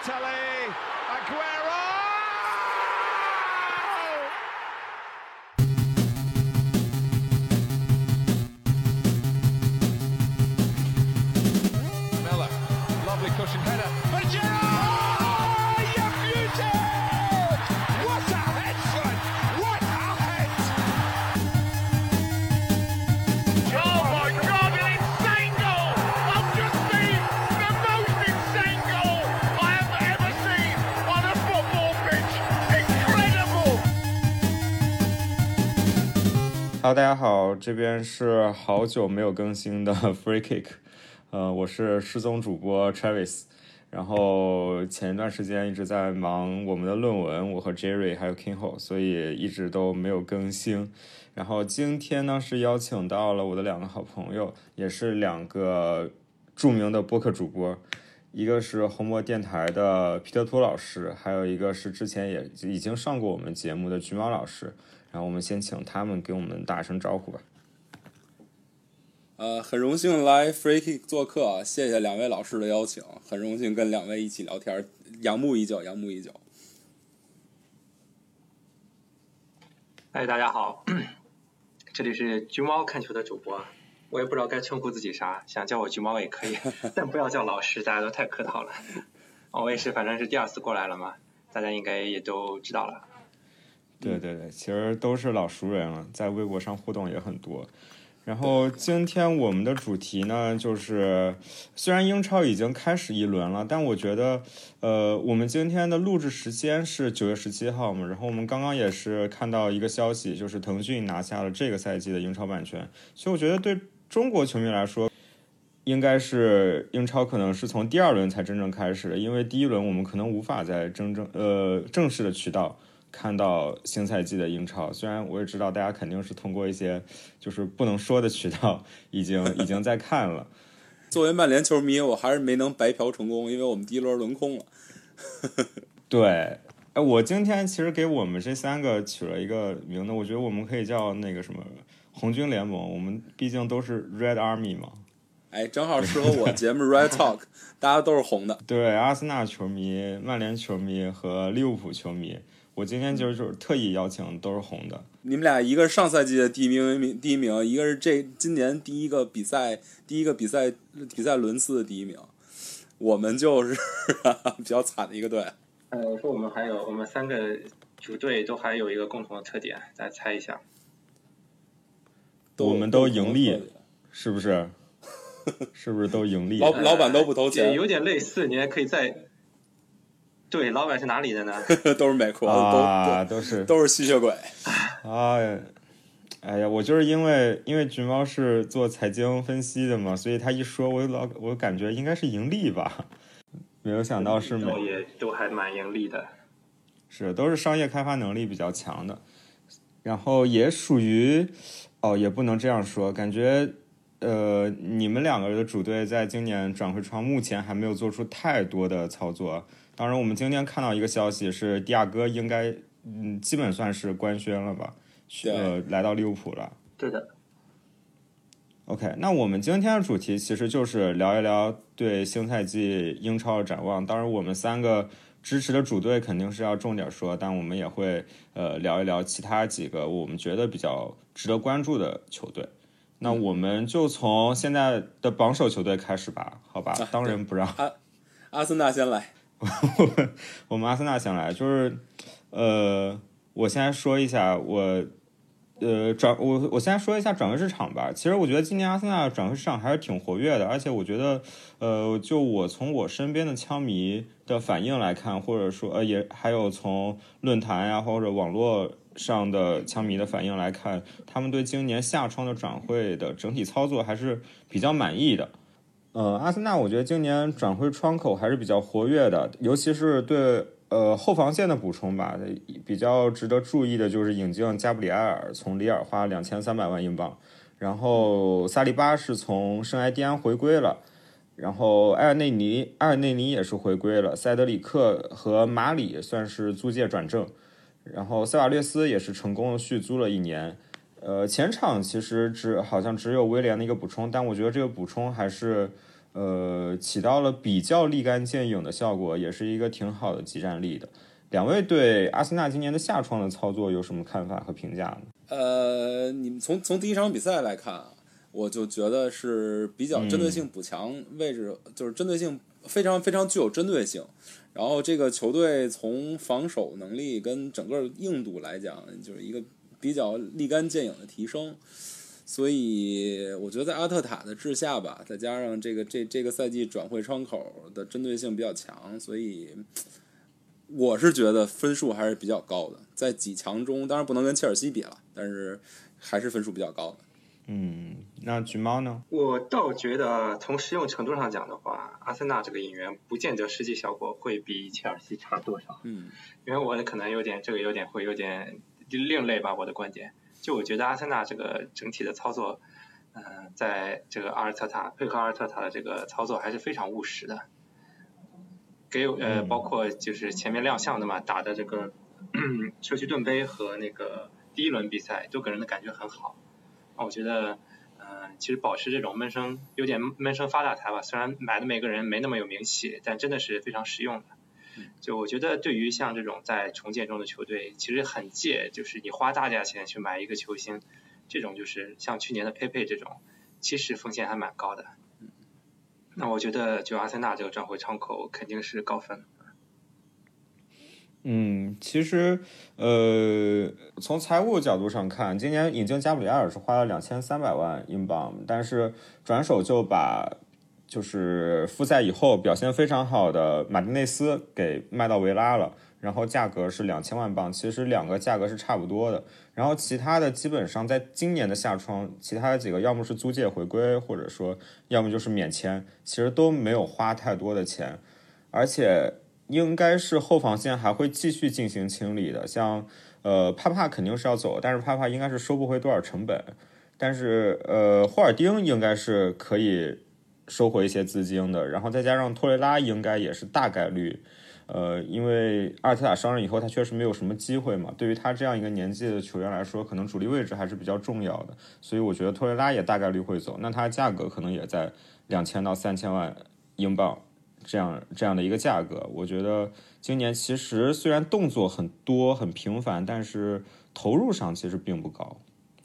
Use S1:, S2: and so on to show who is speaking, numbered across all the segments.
S1: Balotelli, Aguero!
S2: 大家好，这边是好久没有更新的 Free Kick，呃，我是失踪主播 Travis，然后前一段时间一直在忙我们的论文，我和 Jerry 还有 Kingho，所以一直都没有更新。然后今天呢是邀请到了我的两个好朋友，也是两个著名的播客主播，一个是红魔电台的皮特托老师，还有一个是之前也已经上过我们节目的橘猫老师。然后我们先请他们给我们打声招呼吧。
S3: 呃，很荣幸来 Free Kick 做客啊，谢谢两位老师的邀请，很荣幸跟两位一起聊天，仰慕已久，仰慕已久。
S4: 嗨，大家好，这里是橘猫看球的主播，我也不知道该称呼自己啥，想叫我橘猫也可以，但不要叫老师，大家都太客套了。哦我也是，反正是第二次过来了嘛，大家应该也都知道了。
S2: 对对对，其实都是老熟人了，在微博上互动也很多。然后今天我们的主题呢，就是虽然英超已经开始一轮了，但我觉得，呃，我们今天的录制时间是九月十七号嘛，然后我们刚刚也是看到一个消息，就是腾讯拿下了这个赛季的英超版权，所以我觉得对中国球迷来说，应该是英超可能是从第二轮才真正开始的，因为第一轮我们可能无法在真正呃正式的渠道。看到新赛季的英超，虽然我也知道大家肯定是通过一些就是不能说的渠道已经已经在看了。
S3: 作为曼联球迷，我还是没能白嫖成功，因为我们第一轮轮空了。
S2: 对，哎，我今天其实给我们这三个取了一个名字，我觉得我们可以叫那个什么红军联盟，我们毕竟都是 Red Army 嘛。
S3: 哎，正好适合我节目 Red Talk，大家都是红的。
S2: 对，阿森纳球迷、曼联球迷和利物浦球迷。我今天就是就是特意邀请都是红的。
S3: 你们俩一个是上赛季的第一名，第一名；一个是这今年第一个比赛第一个比赛比赛轮次的第一名。我们就是 比较惨的一个队。
S4: 呃，我说我们还有我们三个主队都还有一个共同的特点，大家猜一下。
S2: 我们都盈利，是不是？是不是都盈利？
S3: 老老板都不投钱，
S4: 有点类似。你还可以再。对，老板是哪里的呢？
S3: 都是美国，
S2: 啊，
S3: 都
S2: 是
S3: 都是吸血鬼。
S2: 哎，哎呀，我就是因为因为橘猫是做财经分析的嘛，所以他一说，我老我感觉应该是盈利吧，没有想到是美，
S4: 也都还蛮盈利的，
S2: 是都是商业开发能力比较强的，然后也属于哦，也不能这样说，感觉呃，你们两个人的主队在今年转会窗目前还没有做出太多的操作。当然，我们今天看到一个消息是，迪亚哥应该嗯，基本算是官宣了吧？呃，来到利物浦了。
S4: 对的。
S2: OK，那我们今天的主题其实就是聊一聊对新赛季英超的展望。当然，我们三个支持的主队肯定是要重点说，但我们也会呃聊一聊其他几个我们觉得比较值得关注的球队。那我们就从现在的榜首球队开始吧，好吧？当仁不让。
S3: 阿阿森纳先来。
S2: 我 们我们阿森纳先来，就是，呃，我先说一下我，呃，转我我先说一下转会市场吧。其实我觉得今年阿森纳转会市场还是挺活跃的，而且我觉得，呃，就我从我身边的枪迷的反应来看，或者说呃也还有从论坛呀或者网络上的枪迷的反应来看，他们对今年夏窗的转会的整体操作还是比较满意的。呃，阿森纳我觉得今年转会窗口还是比较活跃的，尤其是对呃后防线的补充吧。比较值得注意的就是引进加布里埃尔，从里尔花两千三百万英镑，然后萨利巴是从圣埃蒂安回归了，然后埃尔内尼埃尔内尼也是回归了，塞德里克和马里算是租借转正，然后塞瓦略斯也是成功的续租了一年。呃，前场其实只好像只有威廉的一个补充，但我觉得这个补充还是呃，起到了比较立竿见影的效果，也是一个挺好的集战力的。两位对阿森纳今年的下窗的操作有什么看法和评价呢？
S3: 呃，你们从从第一场比赛来看啊，我就觉得是比较针对性补强位置，就是针对性非常非常具有针对性。然后这个球队从防守能力跟整个硬度来讲，就是一个比较立竿见影的提升。所以我觉得在阿特塔的治下吧，再加上这个这这个赛季转会窗口的针对性比较强，所以我是觉得分数还是比较高的。在几强中，当然不能跟切尔西比了，但是还是分数比较高的。
S2: 嗯，那橘猫呢？
S4: 我倒觉得从实用程度上讲的话，阿森纳这个引援不见得实际效果会比切尔西差多少。
S3: 嗯，
S4: 因为我可能有点这个有点会有点另类吧，我的观点。就我觉得阿森纳这个整体的操作，嗯、在这个阿尔特塔配合阿尔特塔的这个操作还是非常务实的，给呃
S2: 嗯
S4: 包括就是前面亮相的嘛，打的这个 社区盾杯和那个第一轮比赛都给人的感觉很好。那我觉得，嗯、其实保持这种闷声有点闷声发大财吧，虽然买的每个人没那么有名气，但真的是非常实用的。就我觉得，对于像这种在重建中的球队，其实很借，就是你花大价钱去买一个球星，这种就是像去年的佩佩这种，其实风险还蛮高的。那我觉得，就阿森纳这个转会窗口肯定是高分。
S2: 嗯，其实，呃，从财务角度上看，今年引进加布里埃尔是花了两千三百万英镑，但是转手就把就是复赛以后表现非常好的马丁内斯给卖到维拉了，然后价格是两千万镑，其实两个价格是差不多的。然后其他的基本上在今年的夏窗，其他的几个要么是租借回归，或者说要么就是免签，其实都没有花太多的钱，而且。应该是后防线还会继续进行清理的，像呃帕帕肯定是要走，但是帕帕应该是收不回多少成本，但是呃霍尔丁应该是可以收回一些资金的，然后再加上托雷拉应该也是大概率，呃因为阿尔特塔伤人以后他确实没有什么机会嘛，对于他这样一个年纪的球员来说，可能主力位置还是比较重要的，所以我觉得托雷拉也大概率会走，那它价格可能也在两千到三千万英镑。这样这样的一个价格，我觉得今年其实虽然动作很多很频繁，但是投入上其实并不高。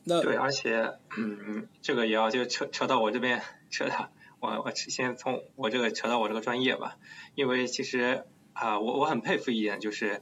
S3: 那
S4: 对，而且，嗯，这个也要就扯扯到我这边，扯到我我先从我这个扯到我这个专业吧，因为其实啊、我我很佩服一点就是。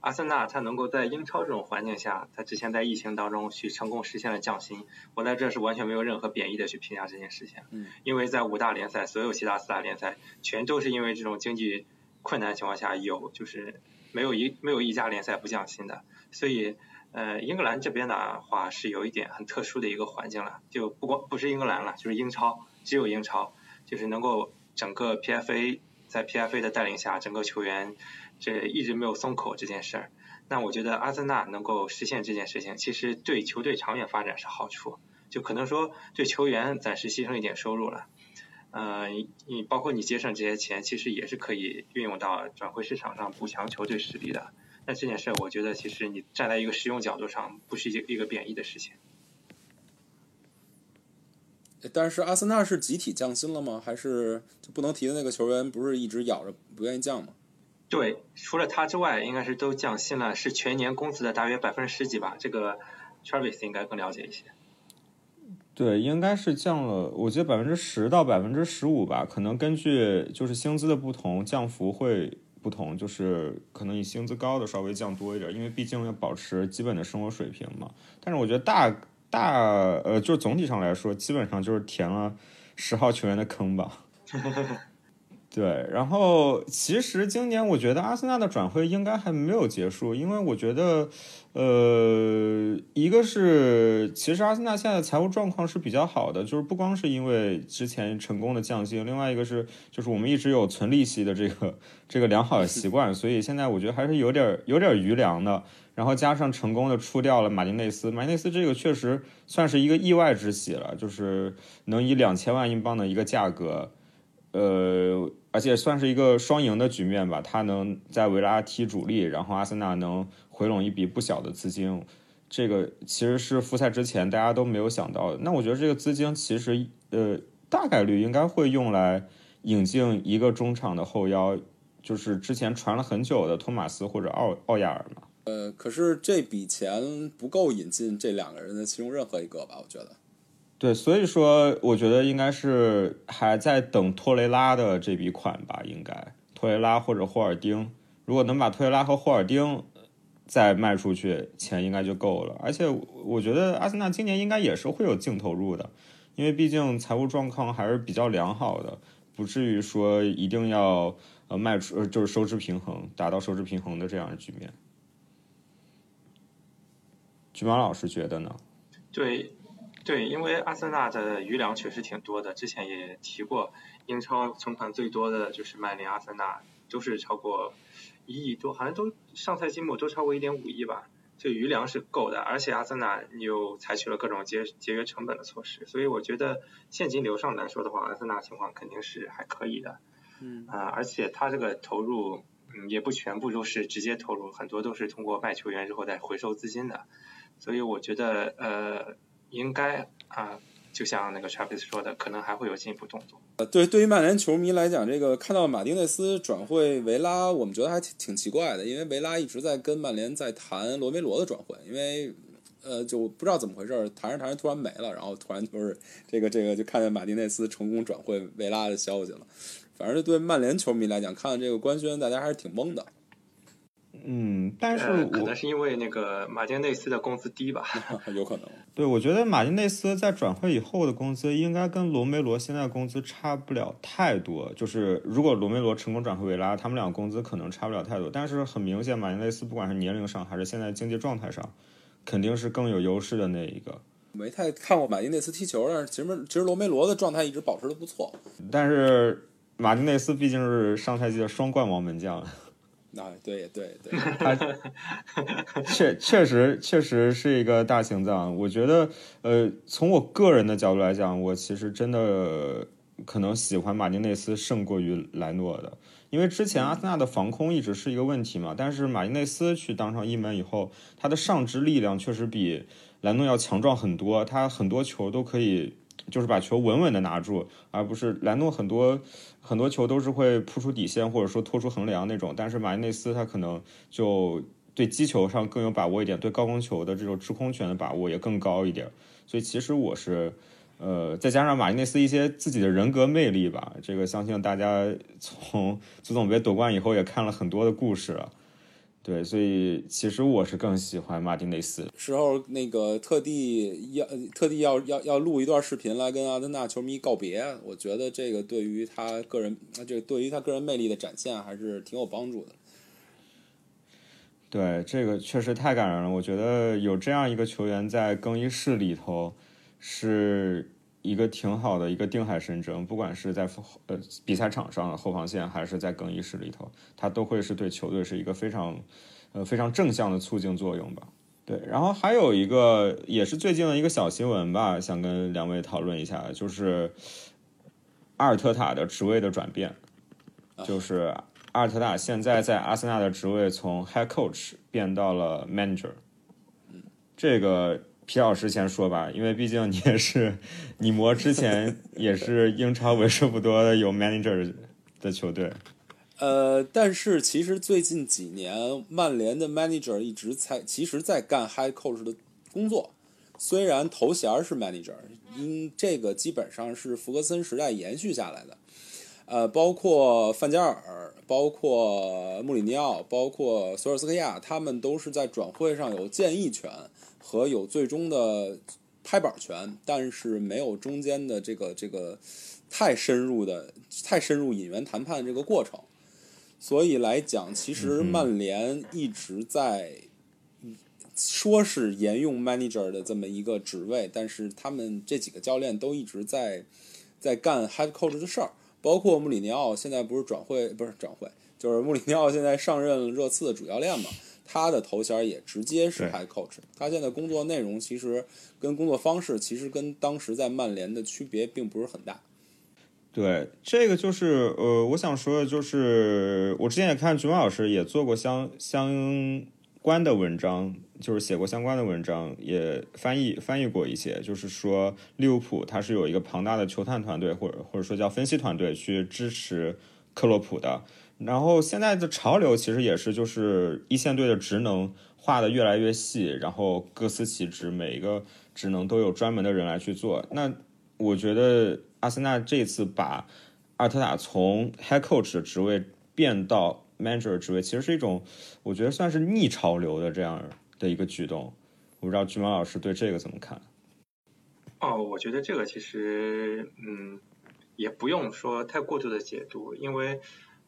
S4: 阿森纳他能够在英超这种环境下，他之前在疫情当中去成功实现了降薪，我在这是完全没有任何贬义的去评价这件事情，
S3: 嗯，
S4: 因为在五大联赛，所有其他四大联赛全都是因为这种经济困难情况下有就是没有一没有一家联赛不降薪的，所以呃英格兰这边的话是有一点很特殊的一个环境了，就不光不是英格兰了，就是英超，只有英超，就是能够整个 PFA 在 PFA 的带领下，整个球员。这一直没有松口这件事儿，那我觉得阿森纳能够实现这件事情，其实对球队长远发展是好处，就可能说对球员暂时牺牲一点收入了，呃，你包括你节省这些钱，其实也是可以运用到转会市场上补强球队实力的。那这件事儿，我觉得其实你站在一个实用角度上，不是一一个贬义的事情。
S3: 但是阿森纳是集体降薪了吗？还是就不能提的那个球员不是一直咬着不愿意降吗？
S4: 对，除了他之外，应该是都降薪了，是全年工资的大约百分之十几吧。这个 Travis 应该更了解一些。
S2: 对，应该是降了，我记得百分之十到百分之十五吧，可能根据就是薪资的不同，降幅会不同，就是可能你薪资高的稍微降多一点，因为毕竟要保持基本的生活水平嘛。但是我觉得大大呃，就是总体上来说，基本上就是填了十号球员的坑吧。对，然后其实今年我觉得阿森纳的转会应该还没有结束，因为我觉得，呃，一个是其实阿森纳现在的财务状况是比较好的，就是不光是因为之前成功的降薪，另外一个是就是我们一直有存利息的这个这个良好的习惯，所以现在我觉得还是有点有点余粮的。然后加上成功的出掉了马丁内斯，马丁内斯这个确实算是一个意外之喜了，就是能以两千万英镑的一个价格。呃，而且算是一个双赢的局面吧。他能在维拉踢主力，然后阿森纳能回笼一笔不小的资金，这个其实是复赛之前大家都没有想到的。那我觉得这个资金其实呃大概率应该会用来引进一个中场的后腰，就是之前传了很久的托马斯或者奥奥亚尔嘛。
S3: 呃，可是这笔钱不够引进这两个人的其中任何一个吧？我觉得。
S2: 对，所以说我觉得应该是还在等托雷拉的这笔款吧，应该托雷拉或者霍尔丁，如果能把托雷拉和霍尔丁再卖出去，钱应该就够了。而且我觉得阿森纳今年应该也是会有净投入的，因为毕竟财务状况还是比较良好的，不至于说一定要呃卖出就是收支平衡，达到收支平衡的这样的局面。菊毛老师觉得呢？
S4: 对，对，因为阿森纳的余粮确实挺多的，之前也提过，英超存款最多的就是曼联、阿森纳，都是超过一亿多，好像都上赛季末都超过一点五亿吧，这余粮是够的，而且阿森纳又采取了各种节节约成本的措施，所以我觉得现金流上来说的话，阿森纳情况肯定是还可以的，
S3: 嗯
S4: 啊、而且他这个投入，嗯，也不全部都是直接投入，很多都是通过卖球员之后再回收资金的，所以我觉得呃，应该啊、就像那个 Travis 说的，可能还会有进一步动作。
S3: 呃，对，对于曼联球迷来讲，这个看到马丁内斯转会维拉，我们觉得还挺挺奇怪的，因为维拉一直在跟曼联在谈罗梅罗的转会，因为呃，就不知道怎么回事，谈着谈着突然没了，然后突然就是这个这个就看见马丁内斯成功转会维拉的消息了。反正对曼联球迷来讲，看到这个官宣，大家还是挺懵的。
S2: 嗯，但是
S4: 呃，可能是因为那个马丁内斯的工资低吧。
S3: 有可能。
S2: 对，我觉得马丁内斯在转会以后的工资应该跟罗梅罗现在工资差不了太多。就是如果罗梅罗成功转会维拉，他们俩工资可能差不了太多。但是很明显，马丁内斯不管是年龄上还是现在经济状态上，肯定是更有优势的那一个。
S3: 没太看过马丁内斯踢球，但是其实其实罗梅罗的状态一直保持的不错。
S2: 但是马丁内斯毕竟是上赛季的双冠王门将，
S3: 啊，对对对，
S2: 他确确实确实是一个大心脏。我觉得，呃，从我个人的角度来讲，我其实真的可能喜欢马丁内斯胜过于莱诺的，因为之前阿森纳的防空一直是一个问题嘛。但是马丁内斯去当上一门以后，他的上肢力量确实比莱诺要强壮很多，他很多球都可以。就是把球稳稳的拿住，而不是莱诺很多很多球都是会扑出底线或者说拖出横梁那种，但是马内斯他可能就对击球上更有把握一点，对高空球的这种制空权的把握也更高一点。所以其实我是，呃，再加上马伊内斯一些自己的人格魅力吧，这个相信大家从足总杯夺冠以后也看了很多的故事。对，所以其实我是更喜欢马丁内斯。
S3: 时候那个特地要特地要要要录一段视频来跟阿森纳球迷告别，我觉得这个对于他个人，这个对于他个人魅力的展现还是挺有帮助的。
S2: 对，这个确实太感人了。我觉得有这样一个球员在更衣室里头，是一个挺好的一个定海神针。不管是在呃比赛场上后防线，还是在更衣室里头，他都会是对球队是一个非常呃非常正向的促进作用吧。对，然后还有一个也是最近的一个小新闻吧，想跟两位讨论一下，就是阿尔特塔的职位的转变，就是阿尔特塔现在在阿森纳的职位从 head coach 变到了 manager。这个皮老师先说吧，因为毕竟你也是你魔之前也是英超为数不多的有 manager 的球队。
S3: 呃，但是其实最近几年，曼联的 manager 一直在，其实在干 high coach 的工作。虽然头衔是 manager，因这个基本上是福格森时代延续下来的。呃，包括范加尔，包括穆里尼奥，包括索尔斯克亚，他们都是在转会上有建议权和有最终的拍板权，但是没有中间的这个这个太深入的、太深入引援谈判这个过程。所以来讲，其实曼联一直在说是沿用 manager 的这么一个职位，但是他们这几个教练都一直在在干 head coach 的事儿。包括穆里尼奥现在不是转会，不是转会，就是穆里尼奥现在上任热刺的主教练嘛，他的头衔也直接是 head coach。他现在工作内容其实跟工作方式其实跟当时在曼联的区别并不是很大。
S2: 对，这个就是呃，我想说的就是，我之前也看菊毛老师也做过相相关的文章，就是写过相关的文章，也翻译翻译过一些，就是说利物浦它是有一个庞大的球探团队，或者或者说叫分析团队去支持克洛普的。然后现在的潮流其实也是，就是一线队的职能画的越来越细，然后各司其职，每一个职能都有专门的人来去做。那我觉得阿森纳这次把阿特塔从 head coach 的职位变到 manager 职位，其实是一种我觉得算是逆潮流的这样的一个举动。我不知道菊毛老师对这个怎么看？
S4: 哦，我觉得这个其实嗯，也不用说太过度的解读，因为。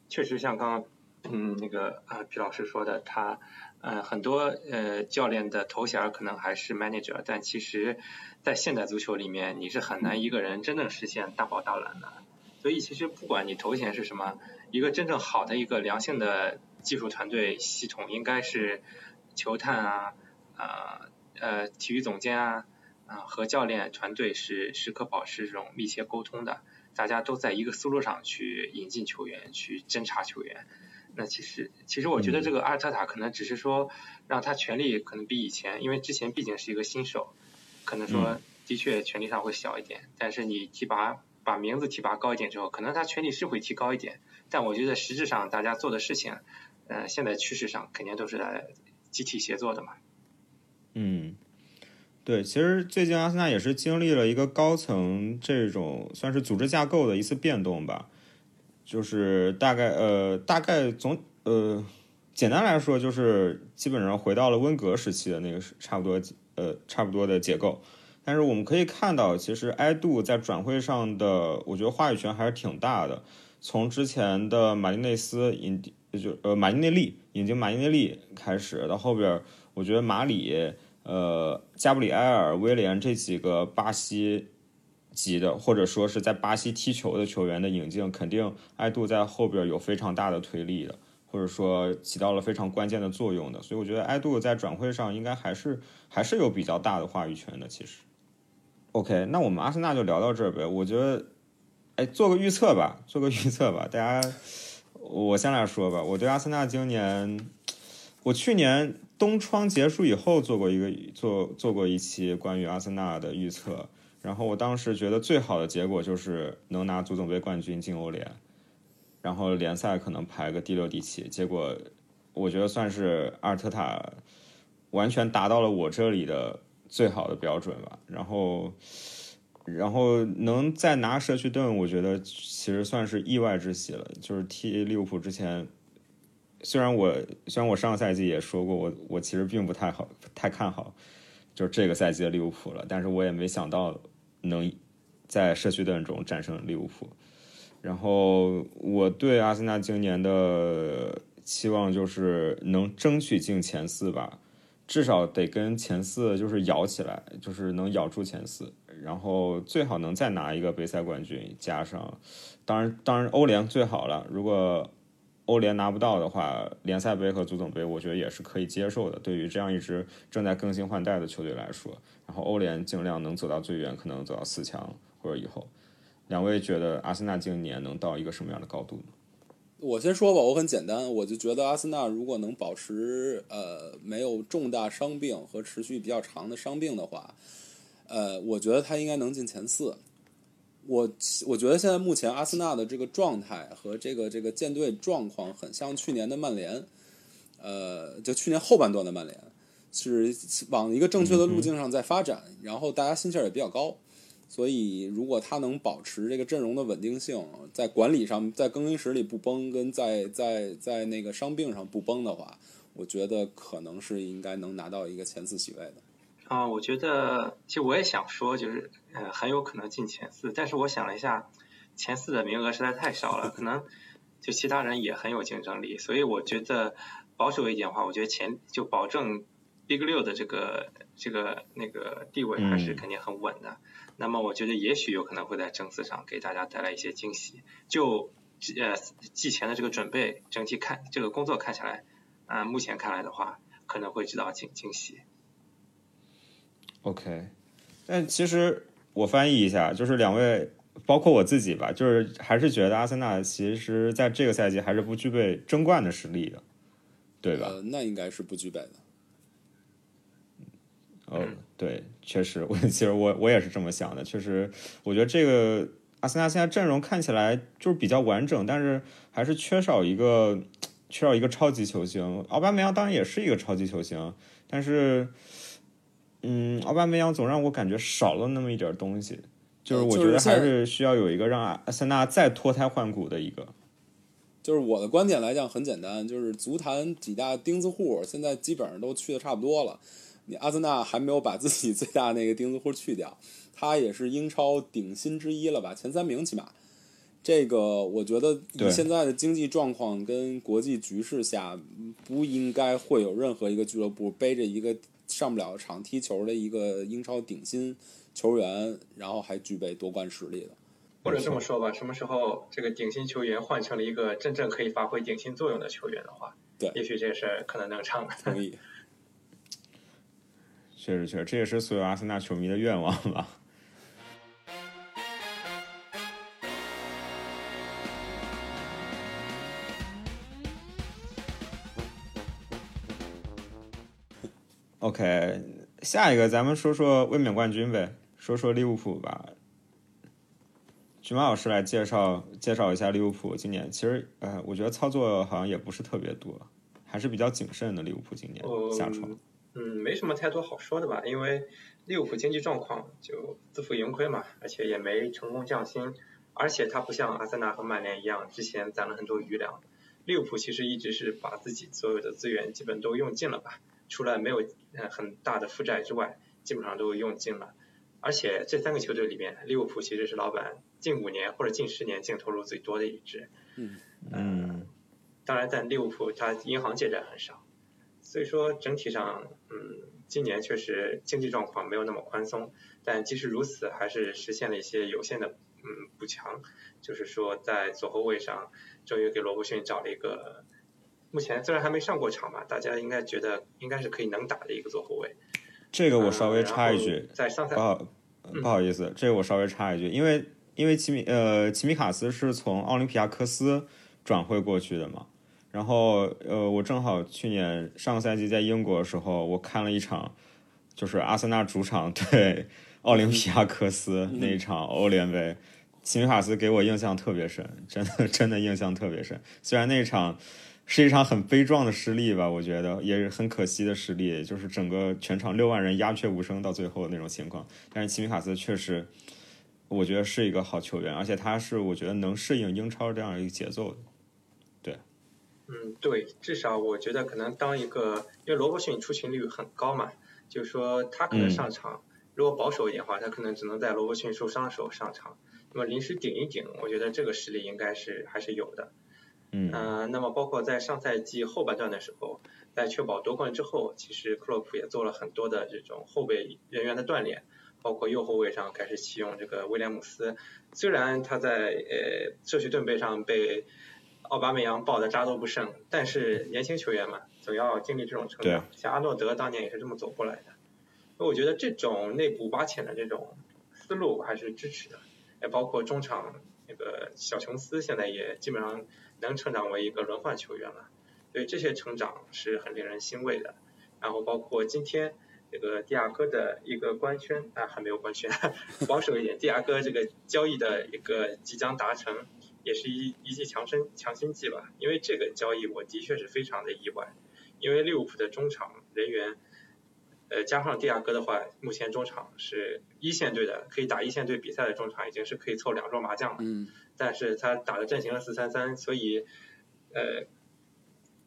S4: 确实像刚刚嗯那个啊皮老师说的，他呃很多呃教练的头衔可能还是 manager，但其实，在现代足球里面，你是很难一个人真正实现大包大揽的。所以其实不管你头衔是什么，一个真正好的一个良性的技术团队系统，应该是球探啊啊呃体育总监啊啊和教练团队是时刻保持这种密切沟通的。大家都在一个思路上去引进球员，去侦查球员。那其实，其实我觉得这个阿尔特塔可能只是说，让他权力可能比以前，因为之前毕竟是一个新手，可能说的确权力上会小一点。但是你提拔把名字提拔高一点之后，可能他权力是会提高一点。但我觉得实质上大家做的事情，呃，现在趋势上肯定都是在集体协作的嘛。
S2: 嗯。对，其实最近阿森纳也是经历了一个高层这种算是组织架构的一次变动吧，就是大概呃大概总呃简单来说就是基本上回到了温格时期的那个差不多呃差不多的结构，但是我们可以看到，其实埃杜在转会上的我觉得话语权还是挺大的，从之前的马丁内斯引就呃马丁内利引进马丁内利开始，到后边我觉得马里。呃，加布里埃尔、威廉这几个巴西籍的，或者说是在巴西踢球的球员的引进，肯定埃杜在后边有非常大的推力的，或者说起到了非常关键的作用的。所以我觉得埃杜在转会上应该还是还是有比较大的话语权的。其实，OK，那我们阿森纳就聊到这儿呗。我觉得，哎，做个预测吧，做个预测吧。大家，我先来说吧。我对阿森纳今年，我去年。冬窗结束以后做过一个做做过一期关于阿森纳的预测，然后我当时觉得最好的结果就是能拿足总杯冠军进欧联，然后联赛可能排个第六第七。结果我觉得算是阿尔特塔完全达到了我这里的最好的标准吧。然后然后能再拿社区盾，我觉得其实算是意外之喜了。就是踢利物浦之前。虽然我虽然我上个赛季也说过，我我其实并不太好太看好，就是这个赛季的利物浦了。但是我也没想到能在社区盾中战胜利物浦。然后我对阿森纳今年的期望就是能争取进前四吧，至少得跟前四就是咬起来，就是能咬住前四。然后最好能再拿一个杯赛冠军，加上当然当然欧联最好了。如果欧联拿不到的话，联赛杯和足总杯我觉得也是可以接受的。对于这样一支正在更新换代的球队来说，然后欧联尽量能走到最远，可能走到四强或者以后。两位觉得阿森纳今年能到一个什么样的高度呢？
S3: 我先说吧，我很简单，我就觉得阿森纳如果能保持呃没有重大伤病和持续比较长的伤病的话，呃，我觉得他应该能进前四。我我觉得现在目前阿森纳的这个状态和这个这个舰队状况很像去年的曼联，呃，就去年后半段的曼联，是往一个正确的路径上在发展，然后大家心气儿也比较高，所以如果他能保持这个阵容的稳定性，在管理上在更衣室里不崩，跟在在在那个伤病上不崩的话，我觉得可能是应该能拿到一个前四席位的。
S4: 啊，我觉得其实我也想说，就是呃很有可能进前四，但是我想了一下，前四的名额实在太少了，可能就其他人也很有竞争力，所以我觉得保守一点的话，我觉得前就保证 Big 六的这个这个那个地位还是肯定很稳的。那么我觉得也许有可能会在争四上给大家带来一些惊喜。就呃季前的这个准备，整体看这个工作看起来，啊目前看来的话，可能会知道惊惊喜。
S2: OK，但其实我翻译一下，就是两位，包括我自己吧，就是还是觉得阿森纳其实在这个赛季还是不具备争冠的实力的，对吧？
S3: 那应该是不具备的。
S2: 哦，对，确实，我其实我我也是这么想的。确实，我觉得这个阿森纳现在阵容看起来就是比较完整，但是还是缺少一个 缺少一个超级球星。奥巴梅扬当然也是一个超级球星，但是，嗯，奥巴梅扬总让我感觉少了那么一点东西。就是我觉得还是需要有一个让阿森纳再脱胎换骨的一个。
S3: 就是我的观点来讲很简单，就是足坛几大钉子户现在基本上都去的差不多了。你阿森纳还没有把自己 最大那个钉子户去掉，他也是英超顶薪之一了吧，前三名起码。这个我觉得以现在的经济状况跟国际局势下，不应该会有任何一个俱乐部背着一个上不了场踢球的一个英超顶薪球员，然后还具备夺冠实力的。
S4: 或者这么说吧，什么时候这个顶薪球员换成了一个真正可以发挥顶薪作用的球员的话，
S3: 对，
S4: 也许这事儿可能能成。
S3: 同意。
S2: 确实，确实，这也是所有阿森纳球迷的愿望吧。OK，下一个咱们说说卫冕冠军呗，说说利物浦吧。橘猫老师来介绍介绍一下利物浦今年，其实呃，我觉得操作好像也不是特别多，还是比较谨慎的。利物浦今年下窗，
S4: 嗯，没什么太多好说的吧，因为利物浦经济状况就自负盈亏嘛，而且也没成功降薪，而且他不像阿森纳和曼联一样，之前攒了很多余粮。利物浦其实一直是把自己所有的资源基本都用尽了吧。除了没有呃很大的负债之外，基本上都用尽了。而且这三个球队里面，利物浦其实是老板近五年或者近十年净投入最多的一支。
S3: 嗯
S2: 嗯。
S4: 当然，在利物浦它银行借债很少，所以说整体上，嗯，今年确实经济状况没有那么宽松。但即使如此，还是实现了一些有限的嗯补强。就是说，在左后卫上，终于给罗伯逊找了一个。目前虽然还没上过场吧，大家应该觉得应该是可以能打的一个左后卫。
S2: 这个我稍微插一句，
S4: 在上赛
S2: 不好不好意思，这个我稍微插一句，因为因为齐米呃齐米卡斯是从奥林匹亚科斯转会过去的嘛，然后呃我正好去年上个赛季在英国的时候，我看了一场就是阿森纳主场对奥林匹亚科斯那一场欧联杯，齐米卡斯给我印象特别深，真的真的印象特别深，虽然那一场。是一场很悲壮的失利吧，我觉得也是很可惜的失利，就是整个全场六万人鸦雀无声到最后那种情况。但是齐米卡斯确实，我觉得是一个好球员，而且他是我觉得能适应英超这样一个节奏的。对，
S4: 嗯，对，至少我觉得可能当一个，因为罗伯逊出勤率很高嘛，就是说他可能上场，如果保守一点的话，他可能只能在罗伯逊受伤的时候上场，那么临时顶一顶，我觉得这个实力应该是还是有的。
S2: 嗯，
S4: 那么包括在上赛季后半段的时候，在确保夺冠之后，其实克洛普也做了很多的这种后备人员的锻炼，包括右后卫上开始启用这个威廉姆斯。虽然他在呃社区盾杯上被奥巴梅扬爆的渣都不剩，但是年轻球员嘛，总要经历这种成长。像阿诺德当年也是这么走过来的。那我觉得这种内部挖潜的这种思路还是支持的，也包括中场那个小琼斯现在也基本上。能成长为一个轮换球员了，所以这些成长是很令人欣慰的。然后包括今天这个蒂亚戈的一个官宣啊，还没有官宣，保守一点，蒂亚戈这个交易的一个即将达成，也是一一剂强身强心剂吧。因为这个交易我的确是非常的意外，因为利物浦的中场人员，呃加上蒂亚戈的话，目前中场是一线队的，可以打一线队比赛的中场已经是可以凑两桌麻将了。
S3: 嗯。
S4: 但是他打的阵型是四三三，所以呃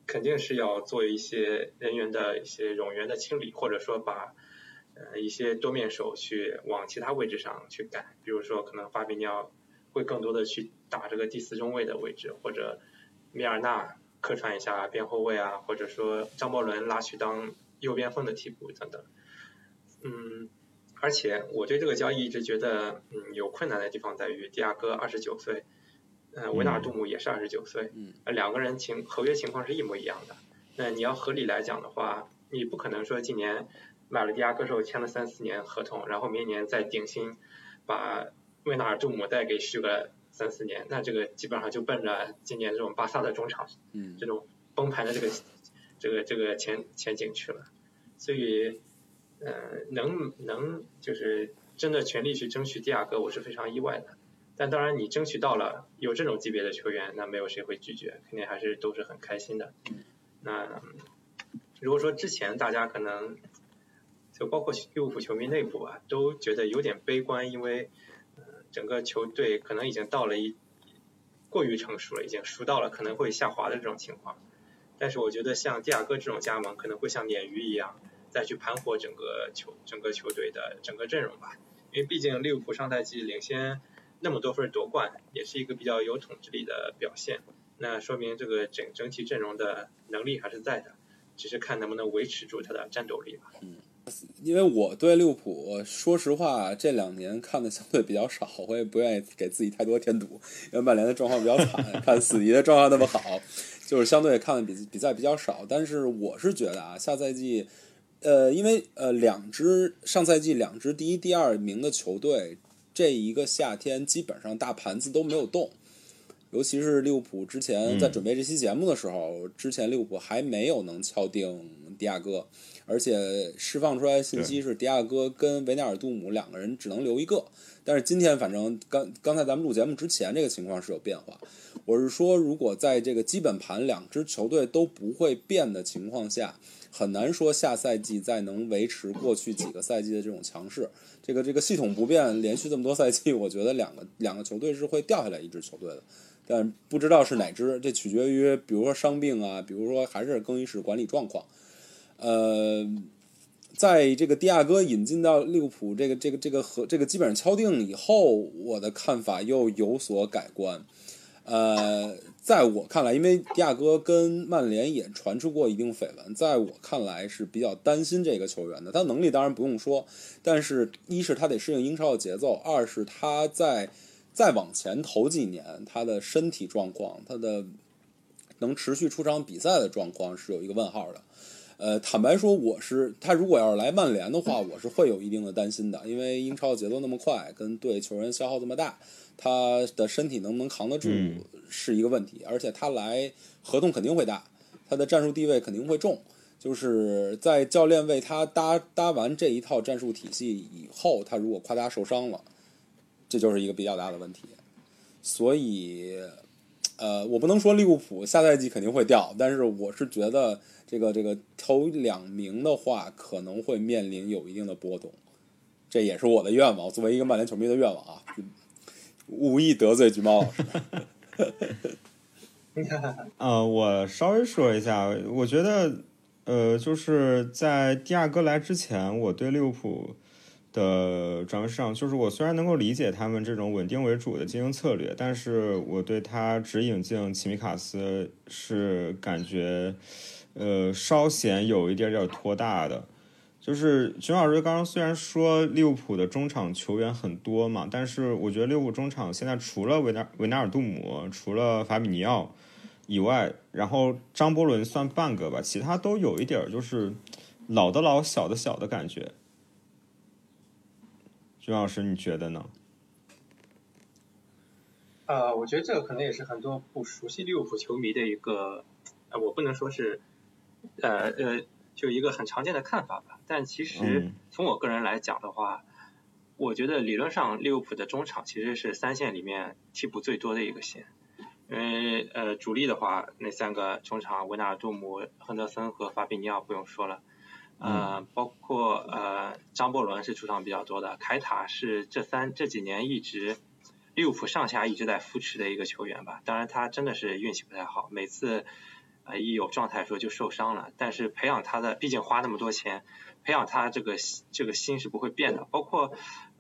S4: 肯定是要做一些人员的一些冗员的清理，或者说把呃一些多面手去往其他位置上去改，比如说可能法比尼奥会更多的去打这个第四中卫的位置，或者米尔纳客串一下边后卫啊，或者说张伯伦拉去当右边锋的替补等等，嗯。而且我对这个交易一直觉得，嗯，有困难的地方在于，迪亚哥二十九岁，呃，维纳尔杜姆也是二十九岁，
S3: 嗯，
S4: 两个人情合约情况是一模一样的。那你要合理来讲的话，你不可能说今年买了迪亚哥之后签了三四年合同，然后明年再顶薪把维纳尔杜姆再给续个三四年，那这个基本上就奔着今年这种巴萨的中场，
S3: 嗯，
S4: 这种崩盘的这个这个这个前前景去了。所以。呃，能能就是真的全力去争取第二个，我是非常意外的。但当然，你争取到了有这种级别的球员，那没有谁会拒绝，肯定还是都是很开心的。那如果说之前大家可能就包括利物浦球迷内部啊，都觉得有点悲观，因为呃整个球队可能已经到了一过于成熟了，已经熟到了可能会下滑的这种情况。但是我觉得像蒂亚戈这种加盟，可能会像鲶鱼一样，再去盘活整个球整个球队的整个阵容吧。因为毕竟利物浦上赛季领先那么多分夺冠，也是一个比较有统治力的表现。那说明这个整整体阵容的能力还是在的，只是看能不能维持住它的战斗力吧。
S3: 嗯因为我对利物浦，说实话，这两年看的相对比较少，我也不愿意给自己太多添堵。因为曼联的状况比较惨，看死敌的状况那么好，就是相对看的比比赛比较少。但是我是觉得啊，下赛季，呃，因为呃，两支上赛季两支第一、第二名的球队，这一个夏天基本上大盘子都没有动。尤其是利物浦之前在准备这期节目的时候，之前利物浦还没有能敲定迪亚哥，而且释放出来信息是迪亚哥跟维纳尔杜姆两个人只能留一个。但是今天反正刚刚才咱们录节目之前，这个情况是有变化。我是说，如果在这个基本盘两支球队都不会变的情况下，很难说下赛季再能维持过去几个赛季的这种强势。这个这个系统不变，连续这么多赛季，我觉得两个两个球队是会掉下来一支球队的。但不知道是哪支，这取决于比如说伤病啊，比如说还是更衣室管理状况。呃，在这个迪亚哥引进到利物浦这个这个这个和这个基本上敲定以后，我的看法又有所改观。呃，在我看来，因为迪亚哥跟曼联也传出过一定绯闻，在我看来是比较担心这个球员的。他能力当然不用说，但是一是他得适应英超的节奏，二是他在。再往前头几年，他的身体状况，他的能持续出场比赛的状况是有一个问号的。呃，坦白说，我是他如果要是来曼联的话，我是会有一定的担心的，因为英超节奏那么快，跟对球员消耗这么大，他的身体能不能扛得住是一个问题。而且他来合同肯定会大，他的战术地位肯定会重。就是在教练为他搭搭完这一套战术体系以后，他如果夸他受伤了。这就是一个比较大的问题，所以，呃，我不能说利物浦下赛季肯定会掉，但是我是觉得这个这个头两名的话可能会面临有一定的波动，这也是我的愿望，作为一个曼联球迷的愿望啊，无意得罪橘猫老师。
S2: 呃，我稍微说一下，我觉得，呃，就是在第二哥来之前，我对利物浦。的转会市场，就是我虽然能够理解他们这种稳定为主的经营策略，但是我对他只引进齐米卡斯是感觉，呃，稍显有一点点拖大的。就是熊老师刚刚虽然说利物浦的中场球员很多嘛，但是我觉得利物浦中场现在除了维纳维纳尔杜姆，除了法比尼奥以外，然后张伯伦算半个吧，其他都有一点就是老的老，小的小的感觉。徐老师，你觉得呢？
S4: 呃，我觉得这个可能也是很多不熟悉利物浦球迷的一个，呃，我不能说是，呃呃，就一个很常见的看法吧。但其实从我个人来讲的话，我觉得理论上利物浦的中场其实是三线里面替补最多的一个线，因为呃主力的话，那三个中场维纳尔杜姆、亨德森和法比尼奥不用说了。呃，包括呃，张伯伦是出场比较多的，凯塔是这三这几年一直利物浦上下一直在扶持的一个球员吧。当然，他真的是运气不太好，每次呃一有状态时候就受伤了。但是培养他的，毕竟花那么多钱，培养他这个这个心是不会变的。包括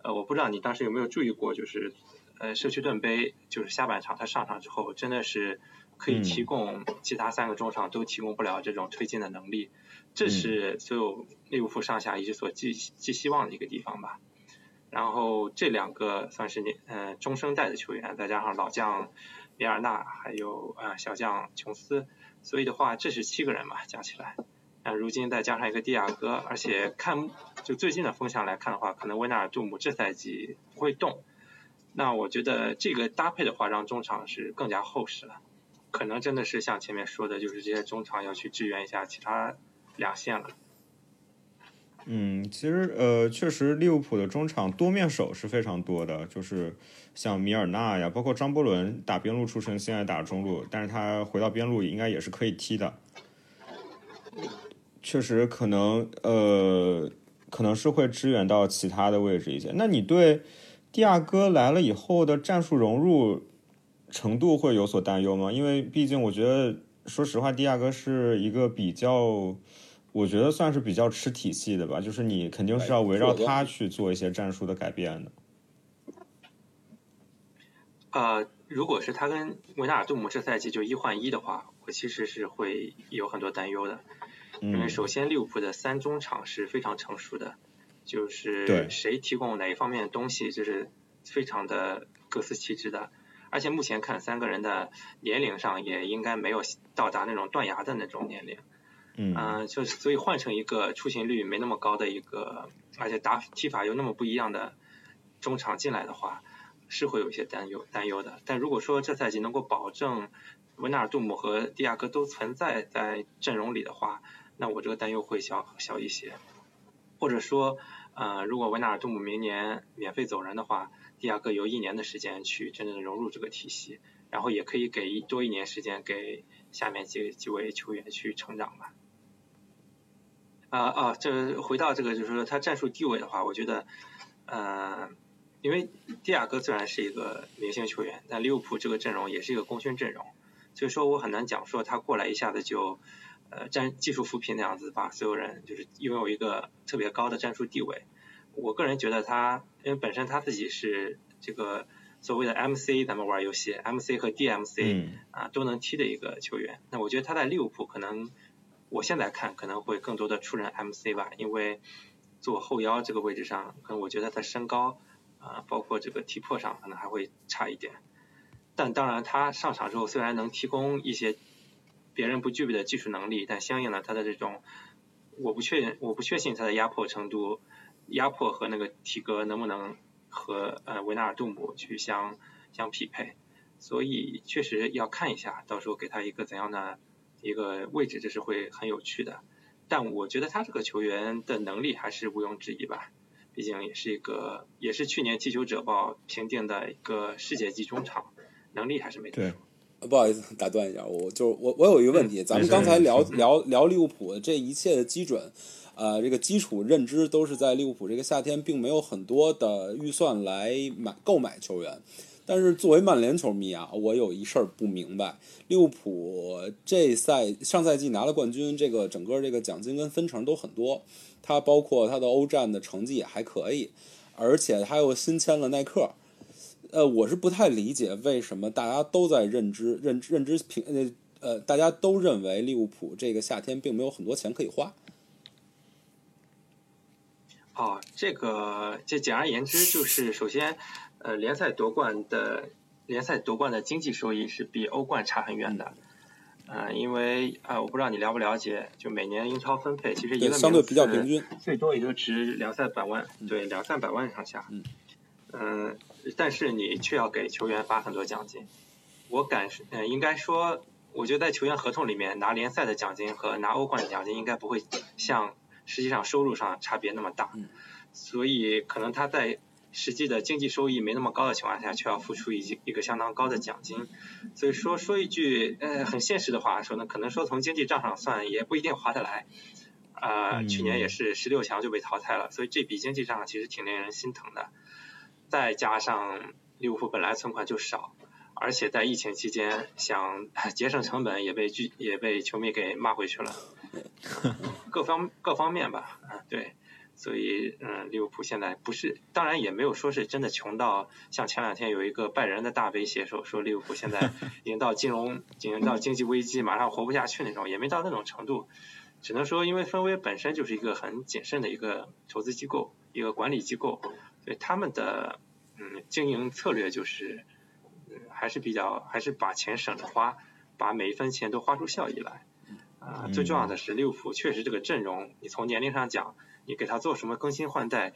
S4: 呃，我不知道你当时有没有注意过，就是呃社区盾杯就是下半场他上场之后，真的是可以提供其他三个中场都提供不了这种推进的能力。这是所有利物浦上下一直所寄寄希望的一个地方吧。然后这两个算是年呃中生代的球员，再加上老将米尔纳，还有呃小将琼斯，所以的话这是七个人嘛加起来。那如今再加上一个蒂亚戈，而且看就最近的风向来看的话，可能维纳尔杜姆这赛季不会动。那我觉得这个搭配的话，让中场是更加厚实了。可能真的是像前面说的，就是这些中场要去支援一下其他。两线了，
S2: 嗯，其实呃，确实利物浦的中场多面手是非常多的，就是像米尔纳呀，包括张伯伦打边路出身，现在打中路，但是他回到边路应该也是可以踢的。确实可能呃，可能是会支援到其他的位置一些。那你对蒂亚戈来了以后的战术融入程度会有所担忧吗？因为毕竟我觉得，说实话，蒂亚戈是一个比较。我觉得算是比较吃体系的吧，就是你肯定是要围绕他去做一些战术的改变的。
S4: 呃，如果是他跟维纳尔杜姆这赛季就一换一的话，我其实是会有很多担忧的。因为首先利物浦的三中场是非常成熟的，就是谁提供哪一方面的东西，就是非常的各司其职的。而且目前看三个人的年龄上也应该没有到达那种断崖的那种年龄。
S2: 嗯，
S4: 就是所以换成一个出勤率没那么高的一个，而且打踢法又那么不一样的中场进来的话，是会有一些担忧担忧的。但如果说这赛季能够保证维纳尔杜姆和蒂亚戈都存在在阵容里的话，那我这个担忧会小小一些。或者说，呃，如果维纳尔杜姆明年免费走人的话，蒂亚戈有一年的时间去真正的融入这个体系，然后也可以给一多一年时间给下面几几位球员去成长吧。啊啊，这回到这个，就是说他战术地位的话，我觉得，呃，因为蒂亚戈虽然是一个明星球员，但利物浦这个阵容也是一个功勋阵容，所以说我很难讲说他过来一下子就，呃，战技术扶贫那样子把所有人就是拥有一个特别高的战术地位。我个人觉得他，因为本身他自己是这个所谓的 MC，咱们玩游戏 MC 和 DMC 啊都能踢的一个球员，那我觉得他在利物浦可能。我现在看可能会更多的出任 MC 吧，因为做后腰这个位置上，可能我觉得他身高啊，包括这个体魄上可能还会差一点。但当然，他上场之后虽然能提供一些别人不具备的技术能力，但相应的他的这种，我不确认我不确信他的压迫程度，压迫和那个体格能不能和呃维纳尔杜姆去相相匹配，所以确实要看一下，到时候给他一个怎样的。一个位置，这是会很有趣的，但我觉得他这个球员的能力还是毋庸置疑吧，毕竟也是一个，也是去年踢球者报评定的一个世界级中场，能力还是没得说。
S3: 不好意思，打断一下，我就我，我有一个问题，咱们刚才聊聊聊利物浦这一切的基准，呃，这个基础认知都是在利物浦这个夏天并没有很多的预算来买购买球员。但是作为曼联球迷啊，我有一事儿不明白：利物浦这赛上赛季拿了冠军，这个整个这个奖金跟分成都很多，它包括它的欧战的成绩也还可以，而且他又新签了耐克。呃，我是不太理解为什么大家都在认知认认知评呃呃，大家都认为利物浦这个夏天并没有很多钱可以花。
S4: 哦，这个这简而言之就是首先。呃，联赛夺冠的联赛夺冠的经济收益是比欧冠差很远的，呃，因为啊，我不知道你了不了解，就每年英超分配其实一个
S3: 相对比较平均，
S4: 最多也就值两三百万，对，两三百万上下，
S3: 嗯，
S4: 嗯，但是你却要给球员发很多奖金，我敢，嗯，应该说，我觉得在球员合同里面拿联赛的奖金和拿欧冠的奖金应该不会像实际上收入上差别那么大，所以可能他在。实际的经济收益没那么高的情况下，却要付出一一个相当高的奖金，所以说说一句呃很现实的话说呢，可能说从经济账上算也不一定划得来，啊，去年也是十六强就被淘汰了，所以这笔经济账其实挺令人心疼的。再加上利物浦本来存款就少，而且在疫情期间想节省成本也被拒也被球迷给骂回去了，各方各方面吧，啊对。所以，嗯，利物浦现在不是，当然也没有说是真的穷到像前两天有一个拜仁的大威胁说说利物浦现在已经到金融，已经到经济危机，马上活不下去那种，也没到那种程度。只能说，因为分威本身就是一个很谨慎的一个投资机构，一个管理机构，所以他们的嗯经营策略就是，嗯还是比较还是把钱省着花，把每一分钱都花出效益来。啊，最重要的是利物浦确实这个阵容，你从年龄上讲。你给他做什么更新换代，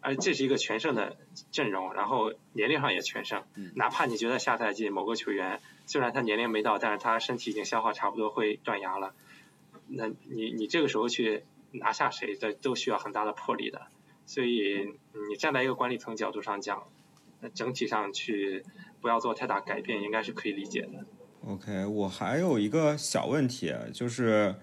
S4: 而这是一个全胜的阵容，然后年龄上也全胜。哪怕你觉得下赛季某个球员虽然他年龄没到，但是他身体已经消耗差不多会断崖了，那你你这个时候去拿下谁，的都需要很大的魄力的。所以你站在一个管理层角度上讲，那整体上去不要做太大改变，应该是可以理解的。
S2: OK，我还有一个小问题，就是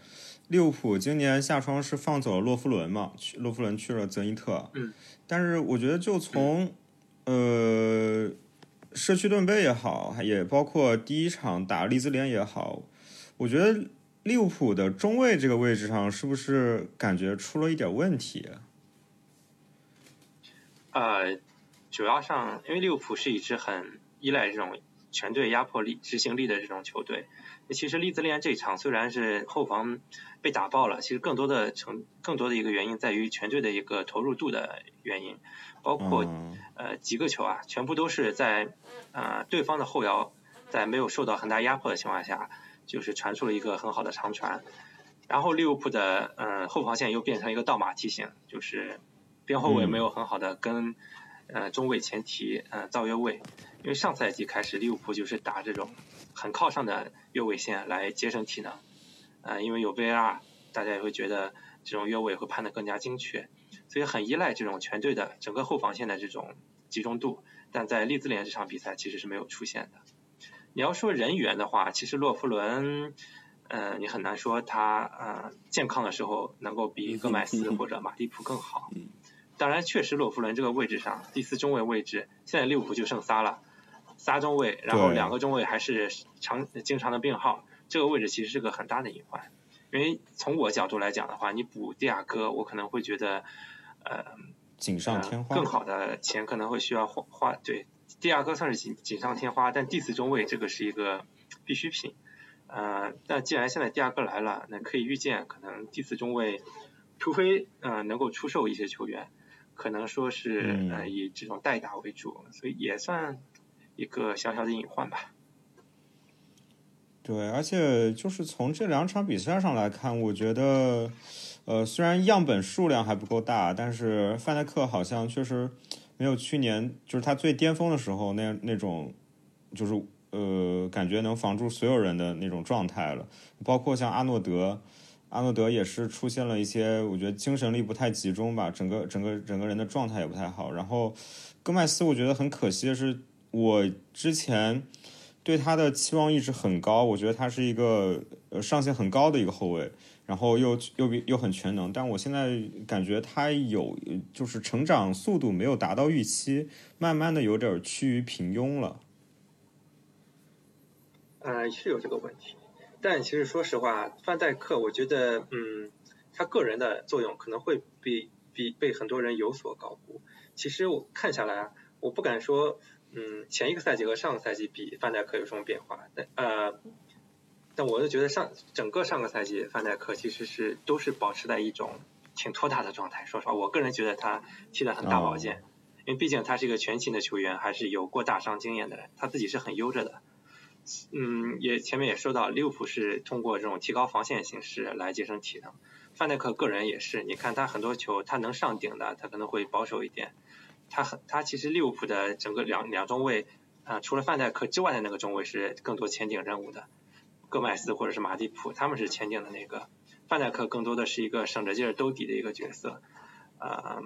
S2: 利物浦今年夏窗是放走了洛夫伦嘛？去洛夫伦去了泽尼特，
S4: 嗯，
S2: 但是我觉得就从、呃社区盾杯也好，也包括第一场打利兹联也好，我觉得利物浦的中卫这个位置上是不是感觉出了一点问题？
S4: 呃，主要上，因为利物浦是一支很依赖这种全队压迫力、执行力的这种球队。其实利兹联这一场虽然是后防被打爆了，其实更多的成更多的一个原因在于全队的一个投入度的原因，包括、
S2: 嗯
S4: 呃几个球啊，全部都是在呃对方的后腰在没有受到很大压迫的情况下，就是传出了一个很好的长传。然后利物浦的呃后防线又变成一个倒马梯形，就是边后卫
S2: 嗯
S4: 没有很好的跟呃中卫前提呃造越位，因为上赛季开始利物浦就是打这种很靠上的越位线来节省体能，呃因为有 VAR，大家也会觉得这种越位会判得更加精确，所以很依赖这种全队的整个后防线的这种集中度，但在利兹联这场比赛其实是没有出现的。你要说人员的话，其实洛夫伦。呃，你很难说他呃健康的时候能够比戈麦斯或者马蒂普更好。当然，确实洛夫伦这个位置上，第四中卫位置，现在利物浦就剩仨了，仨中卫，然后两个中卫还是常经常的病号，这个位置其实是个很大的隐患。因为从我角度来讲的话，你补蒂亚戈，我可能会觉得，呃，
S2: 锦上添花。
S4: 更好的钱可能会需要花花。对，蒂亚戈算是锦锦上添花，但第四中卫这个是一个必需品。呃，那既然现在迪亚哥来了，那可以预见，可能第四中卫，除非呃能够出售一些球员，可能说是
S2: 嗯
S4: 呃以这种代打为主，所以也算一个小小的隐患吧。
S2: 对，而且就是从这两场比赛上来看，我觉得，呃，虽然样本数量还不够大，但是范戴克好像确实没有去年就是他最巅峰的时候那那种，就是呃，感觉能防住所有人的那种状态了。包括像阿诺德，阿诺德也是出现了一些，我觉得精神力不太集中吧，整个整个整个人的状态也不太好。然后戈麦斯，我觉得很可惜的是，我之前。对他的期望一直很高，我觉得他是一个呃上限很高的一个后卫，然后又又又很全能，但我现在感觉他有就是成长速度没有达到预期，慢慢的有点趋于平庸了。
S4: 呃，是有这个问题，但其实说实话，范戴克，我觉得，嗯，他个人的作用可能会比比被很多人有所高估。其实我看下来啊，我不敢说。嗯，前一个赛季和上个赛季比，范戴克有什么变化？但呃，但我就觉得上整个上个赛季，范戴克其实是都是保持在一种挺拖沓的状态。说实话，我个人觉得他踢得很大保健，
S2: 哦、
S4: 因为毕竟他是一个全勤的球员，还是有过大伤经验的人，他自己是很悠着的。嗯，也前面也说到，利物浦是通过这种提高防线形式来节省体能。范戴克个人也是，你看他很多球，他能上顶的，他可能会保守一点。他很，他其实利物浦的整个两两中卫，啊、除了范戴克之外的那个中卫是更多前顶任务的，戈麦斯或者是马蒂普，他们是前顶的那个，范戴克更多的是一个省着劲儿兜底的一个角色，呃，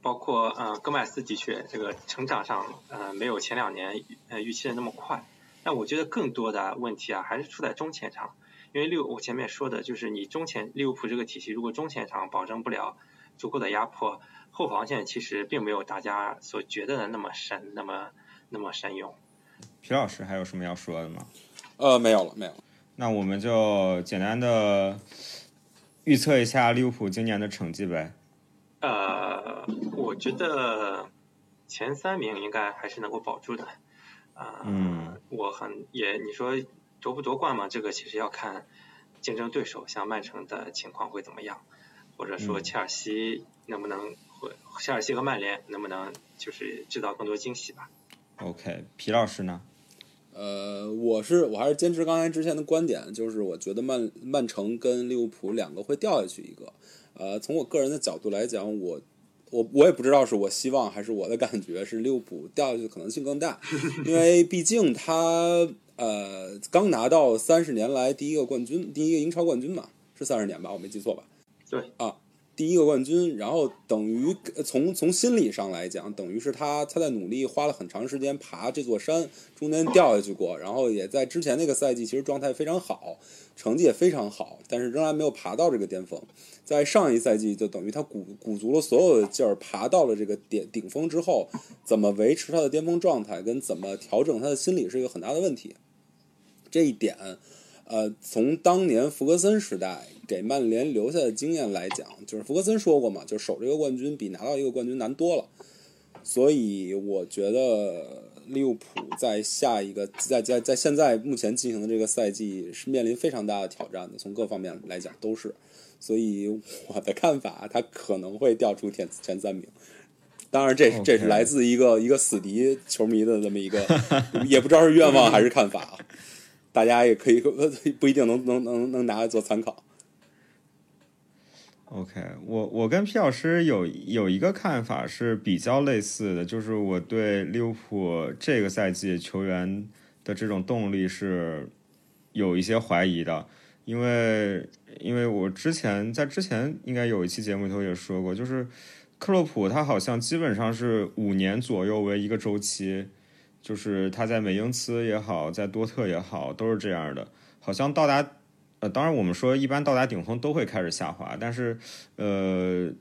S4: 包括呃戈麦斯的确这个成长上呃没有前两年呃预期的那么快，但我觉得更多的问题啊还是出在中前场，因为六我前面说的就是你中前利物浦这个体系，如果中前场保证不了足够的压迫。后防线其实并没有大家所觉得的那么深，那么那么深用。
S2: 皮老师还有什么要说的吗？
S3: 呃，没有了，没有了。
S2: 那我们就简单的预测一下利物浦今年的成绩呗。
S4: 呃，我觉得前三名应该还是能够保住的。啊、呃，
S2: 嗯，
S4: 我很也你说夺不夺冠嘛？这个其实要看竞争对手，像曼城的情况会怎么样。或者说切尔西能不能，或、嗯、切尔西和曼联能不能就是制造更多惊喜吧
S2: ？OK，皮老师呢？
S3: 呃，我是我还是坚持刚才之前的观点，就是我觉得曼曼城跟利物浦两个会掉下去一个。呃，从我个人的角度来讲，我我我也不知道是我希望还是我的感觉是利物浦掉下去的可能性更大，因为毕竟他呃刚拿到三十年来第一个冠军，第一个英超冠军嘛，是三十年吧，我没记错吧？
S4: 对
S3: 啊，第一个冠军，然后等于从从心理上来讲，等于是他他在努力花了很长时间爬这座山，中间掉下去过，然后也在之前那个赛季其实状态非常好，成绩也非常好，但是仍然没有爬到这个巅峰。在上一赛季就等于他鼓鼓足了所有的劲儿，爬到了这个点顶峰之后，怎么维持他的巅峰状态，跟怎么调整他的心理是一个很大的问题。这一点，呃，从当年弗格森时代给曼联留下的经验来讲，就是弗格森说过嘛，就守这个冠军比拿到一个冠军难多了。所以我觉得利物浦在下一个在在在现在目前进行的这个赛季是面临非常大的挑战的，从各方面来讲都是。所以我的看法，他可能会掉出前前三名。当然，这是这是来自一个一个死敌球迷的这么一个，也不知道是愿望还是看法啊。大家也可以不一定能能能能拿来做参考。
S2: OK，我我跟皮老师有有一个看法是比较类似的，就是我对利物浦这个赛季球员的这种动力是有一些怀疑的，因为因为我之前在之前应该有一期节目里头也说过，就是克洛普他好像基本上是五年左右为一个周期，就是他在美因茨也好，在多特也好，都是这样的，好像到达呃，当然我们说一般到达顶峰都会开始下滑，但是呃，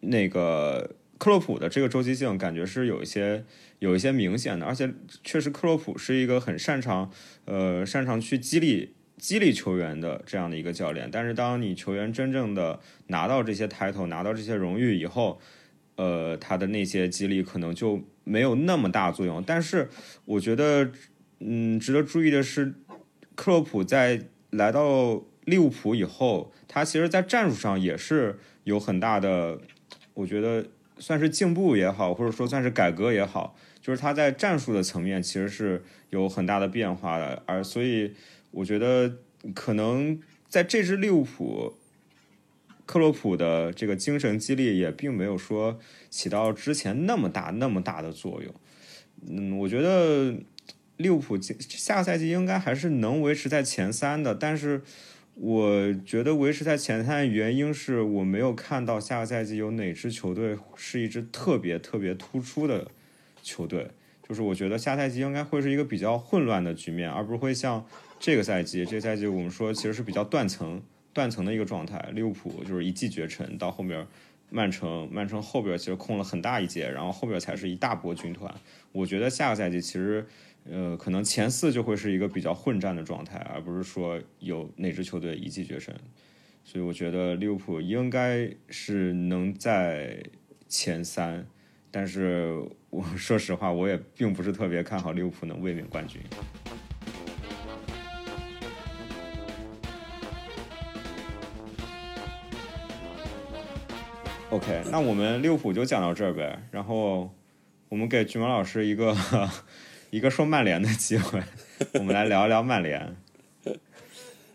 S2: 那个克洛普的这个周期性感觉是有一些有一些明显的，而且确实克洛普是一个很擅长呃擅长去激励激励球员的这样的一个教练，但是当你球员真正的拿到这些 title 拿到这些荣誉以后，呃，他的那些激励可能就没有那么大作用。但是我觉得，嗯，值得注意的是，克洛普在来到利物浦以后，他其实在战术上也是有很大的，我觉得算是进步也好，或者说算是改革也好，就是他在战术的层面其实是有很大的变化的。而所以我觉得可能在这支利物浦。克洛普的这个精神激励也并没有说起到之前那么大那么大的作用。嗯，我觉得利物浦下个赛季应该还是能维持在前三的，但是我觉得维持在前三的原因是我没有看到下个赛季有哪支球队是一支特别特别突出的球队。就是我觉得下赛季应该会是一个比较混乱的局面，而不是会像这个赛季，这个赛季我们说其实是比较断层。断层的一个状态，利物浦就是一骑绝尘，到后面曼城，曼城后边其实空了很大一截，然后后边才是一大波军团。我觉得下个赛季其实，呃，可能前四就会是一个比较混战的状态，而不是说有哪支球队一骑绝尘。所以我觉得利物浦应该是能在前三，但是我 说实话，我也并不是特别看好利物浦能卫冕冠军。OK，那我们利物浦就讲到这儿呗。然后我们给菊毛老师一个 一个说曼联的机会，我们来聊一聊曼联。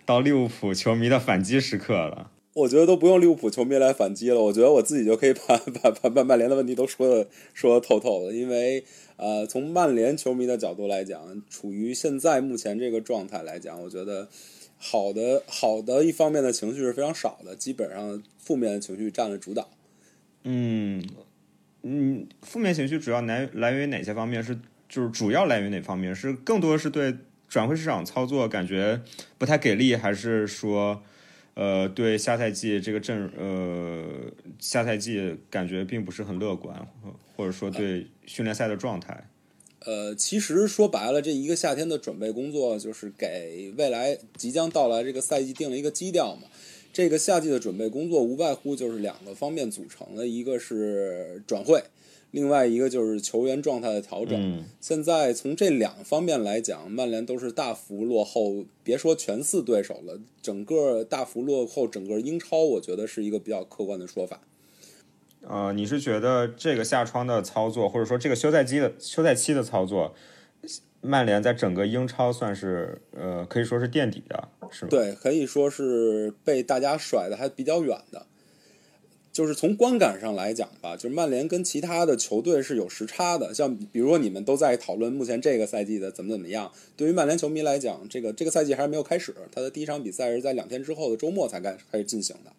S2: 到利物浦球迷的反击时刻了。
S3: 我觉得都不用利物浦球迷来反击了，我觉得我自己就可以把把把把曼联的问题都说的说的透透的。因为呃，从曼联球迷的角度来讲，处于现在目前这个状态来讲，我觉得好的好的一方面的情绪是非常少的，基本上负面的情绪占了主导。
S2: 嗯嗯，负面情绪主要来来源于哪些方面？是就是主要来源于哪方面？是更多是对转会市场操作感觉不太给力，还是说呃对下赛季这个阵呃下赛季感觉并不是很乐观，或者说对训练赛的状态？
S3: 呃，其实说白了，这一个夏天的准备工作就是给未来即将到来这个赛季定了一个基调嘛。这个夏季的准备工作无外乎就是两个方面组成的，一个是转会，另外一个就是球员状态的调整。
S2: 嗯
S3: 现在从这两方面来讲，曼联都是大幅落后，别说全四对手了，整个大幅落后整个英超，我觉得是一个比较客观的说法。
S2: 呃，你是觉得这个下窗的操作，或者说这个休赛期的休赛期的操作，曼联在整个英超算是呃可以说是垫底的，是吗？
S3: 对，可以说是被大家甩的还比较远的。就是从观感上来讲吧，就是曼联跟其他的球队是有时差的。像比如说你们都在讨论目前这个赛季的怎么怎么样，对于曼联球迷来讲，这个这个赛季还是没有开始，他的第一场比赛是在两天之后的周末才开开始进行的。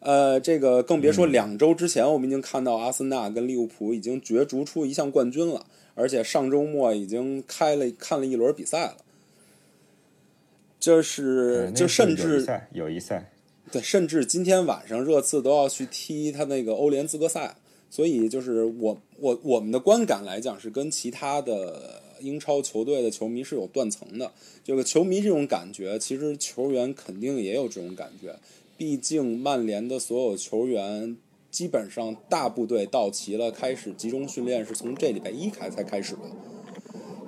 S3: 呃，这个更别说两周之前，我们已经看到阿森纳跟利物浦已经角逐出一项冠军了，而且上周末已经开了看了一轮比赛了。就是就甚至
S2: 友谊赛，
S3: 对，甚至今天晚上热刺都要去踢他那个欧联资格赛，所以就是我我我们的观感来讲是跟其他的英超球队的球迷是有断层的。这个球迷这种感觉，其实球员肯定也有这种感觉。毕竟曼联的所有球员基本上大部队到齐了，开始集中训练是从这礼拜一开才开始的。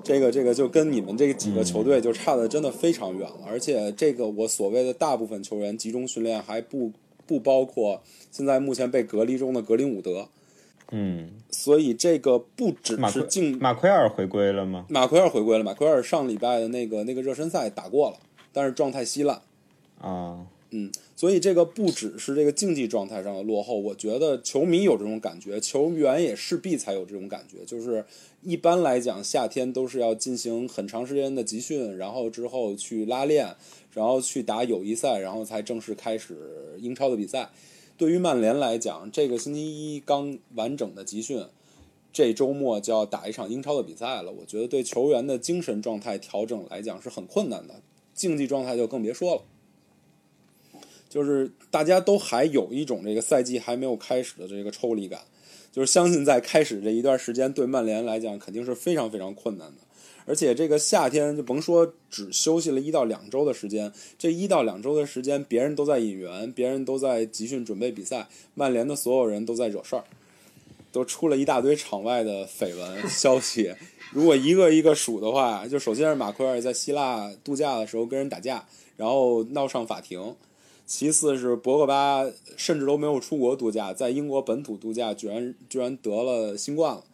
S3: 这个这个就跟你们这几个球队就差的真的非常远了，而且这个我所谓的大部分球员集中训练还不不包括现在目前被隔离中的格林伍德，
S2: 嗯，
S3: 所以这个不只是进
S2: 马奎尔回归了吗？
S3: 马奎尔回归了，马奎尔上礼拜的那个那个热身赛打过了，但是状态稀烂
S2: 啊。
S3: 嗯，所以这个不只是这个竞技状态上的落后，我觉得球迷有这种感觉，球员也势必才有这种感觉。就是一般来讲，夏天都是要进行很长时间的集训，然后之后去拉练，然后去打友谊赛，然后才正式开始英超的比赛。对于曼联来讲，这个星期一刚完整的集训，这周末就要打一场英超的比赛了。我觉得对球员的精神状态调整来讲是很困难的，竞技状态就更别说了。就是大家都还有一种这个赛季还没有开始的这个抽离感，就是相信在开始这一段时间对曼联来讲肯定是非常非常困难的，而且这个夏天就甭说只休息了一到两周的时间，这一到两周的时间别人都在引援，别人都在集训准备比赛，曼联的所有人都在惹事儿，都出了一大堆场外的绯闻消息，如果一个一个数的话，就首先是马奎尔在希腊度假的时候跟人打架，然后闹上法庭。其次是博格巴，甚至都没有出国度假，在英国本土度假，居然居然得了新冠了。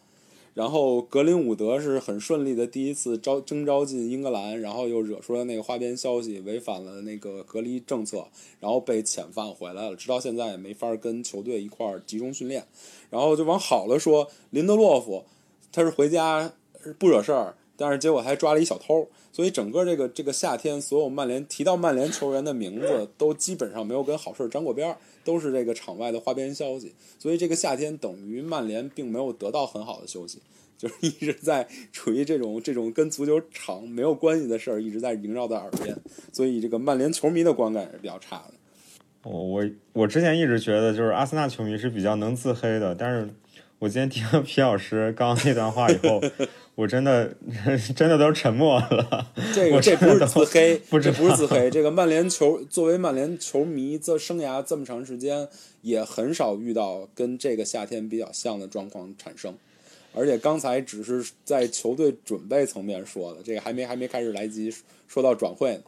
S3: 然后格林伍德是很顺利的第一次招征召进英格兰，然后又惹出了那个花边消息，违反了那个隔离政策，然后被遣返回来了，直到现在也没法跟球队一块儿集中训练。然后就往好了说，林德洛夫他是回家不惹事儿，但是结果还抓了一小偷。所以整个这个这个夏天，所有曼联提到曼联球员的名字，都基本上没有跟好事沾过边儿，都是这个场外的花边消息。所以这个夏天等于曼联并没有得到很好的休息，就是一直在处于这种这种跟足球场没有关系的事儿一直在萦绕在耳边。所以这个曼联球迷的观感是比较差的。
S2: 我我我之前一直觉得就是阿森纳球迷是比较能自黑的，但是我今天听了皮老师刚刚那段话以后。我真的 真的都沉默了。
S3: 这个这不是自黑，
S2: 不
S3: 这不是自黑。这个曼联球作为曼联球迷，这生涯这么长时间，也很少遇到跟这个夏天比较像的状况产生。而且刚才只是在球队准备层面说的，这个还没还没开始来及说到转会呢。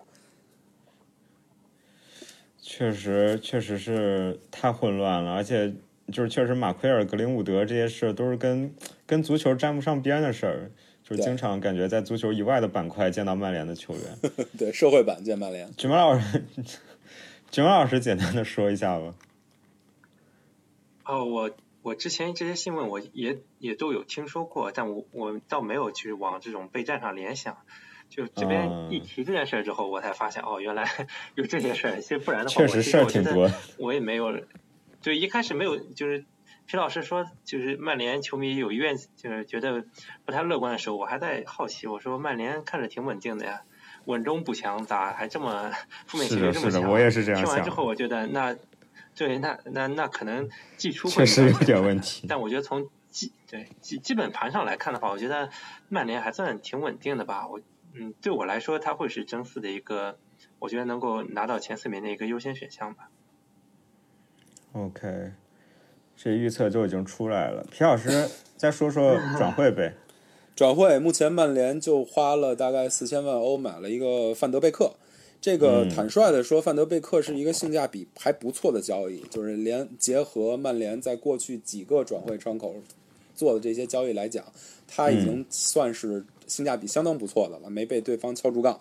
S2: 确实，确实是太混乱了，而且就是确实马奎尔、格林伍德这些事都是跟。跟足球沾不上边的事儿，就是经常感觉在足球以外的板块见到曼联的球员。
S3: 对，社会版见曼联。
S2: 菊毛老师，菊毛老师，简单的说一下吧。
S4: 哦，我我之前这些新闻我也也都有听说过，但我我倒没有去往这种备战上联想。就这边一提这件事之后，我才发现哦，原来 有这些事儿。其实不然的话，
S2: 确实事儿挺多。
S4: 我也没有，对，一开始没有就是。皮老师说，就是曼联球迷有怨，就是觉得不太乐观的时候，我还在好奇，我说曼联看着挺稳定的呀，稳中不强，咋还这么负面情绪这么强？
S2: 我也是这样
S4: 听完之后，我觉得那对，那那那可能季初
S2: 确实有点问题。
S4: 但我觉得从基对基基本盘上来看的话，我觉得曼联还算挺稳定的吧。我嗯，对我来说，他会是争四的一个，我觉得能够拿到前四名的一个优先选项吧。
S2: OK。这预测就已经出来了，皮老师 再说说转会呗。
S3: 转会目前曼联就花了大概四千万欧买了一个范德贝克，这个坦率的说，范德贝克是一个性价比还不错的交易，就是连结合曼联在过去几个转会窗口做的这些交易来讲，他已经算是性价比相当不错的了，没被对方敲竹杠。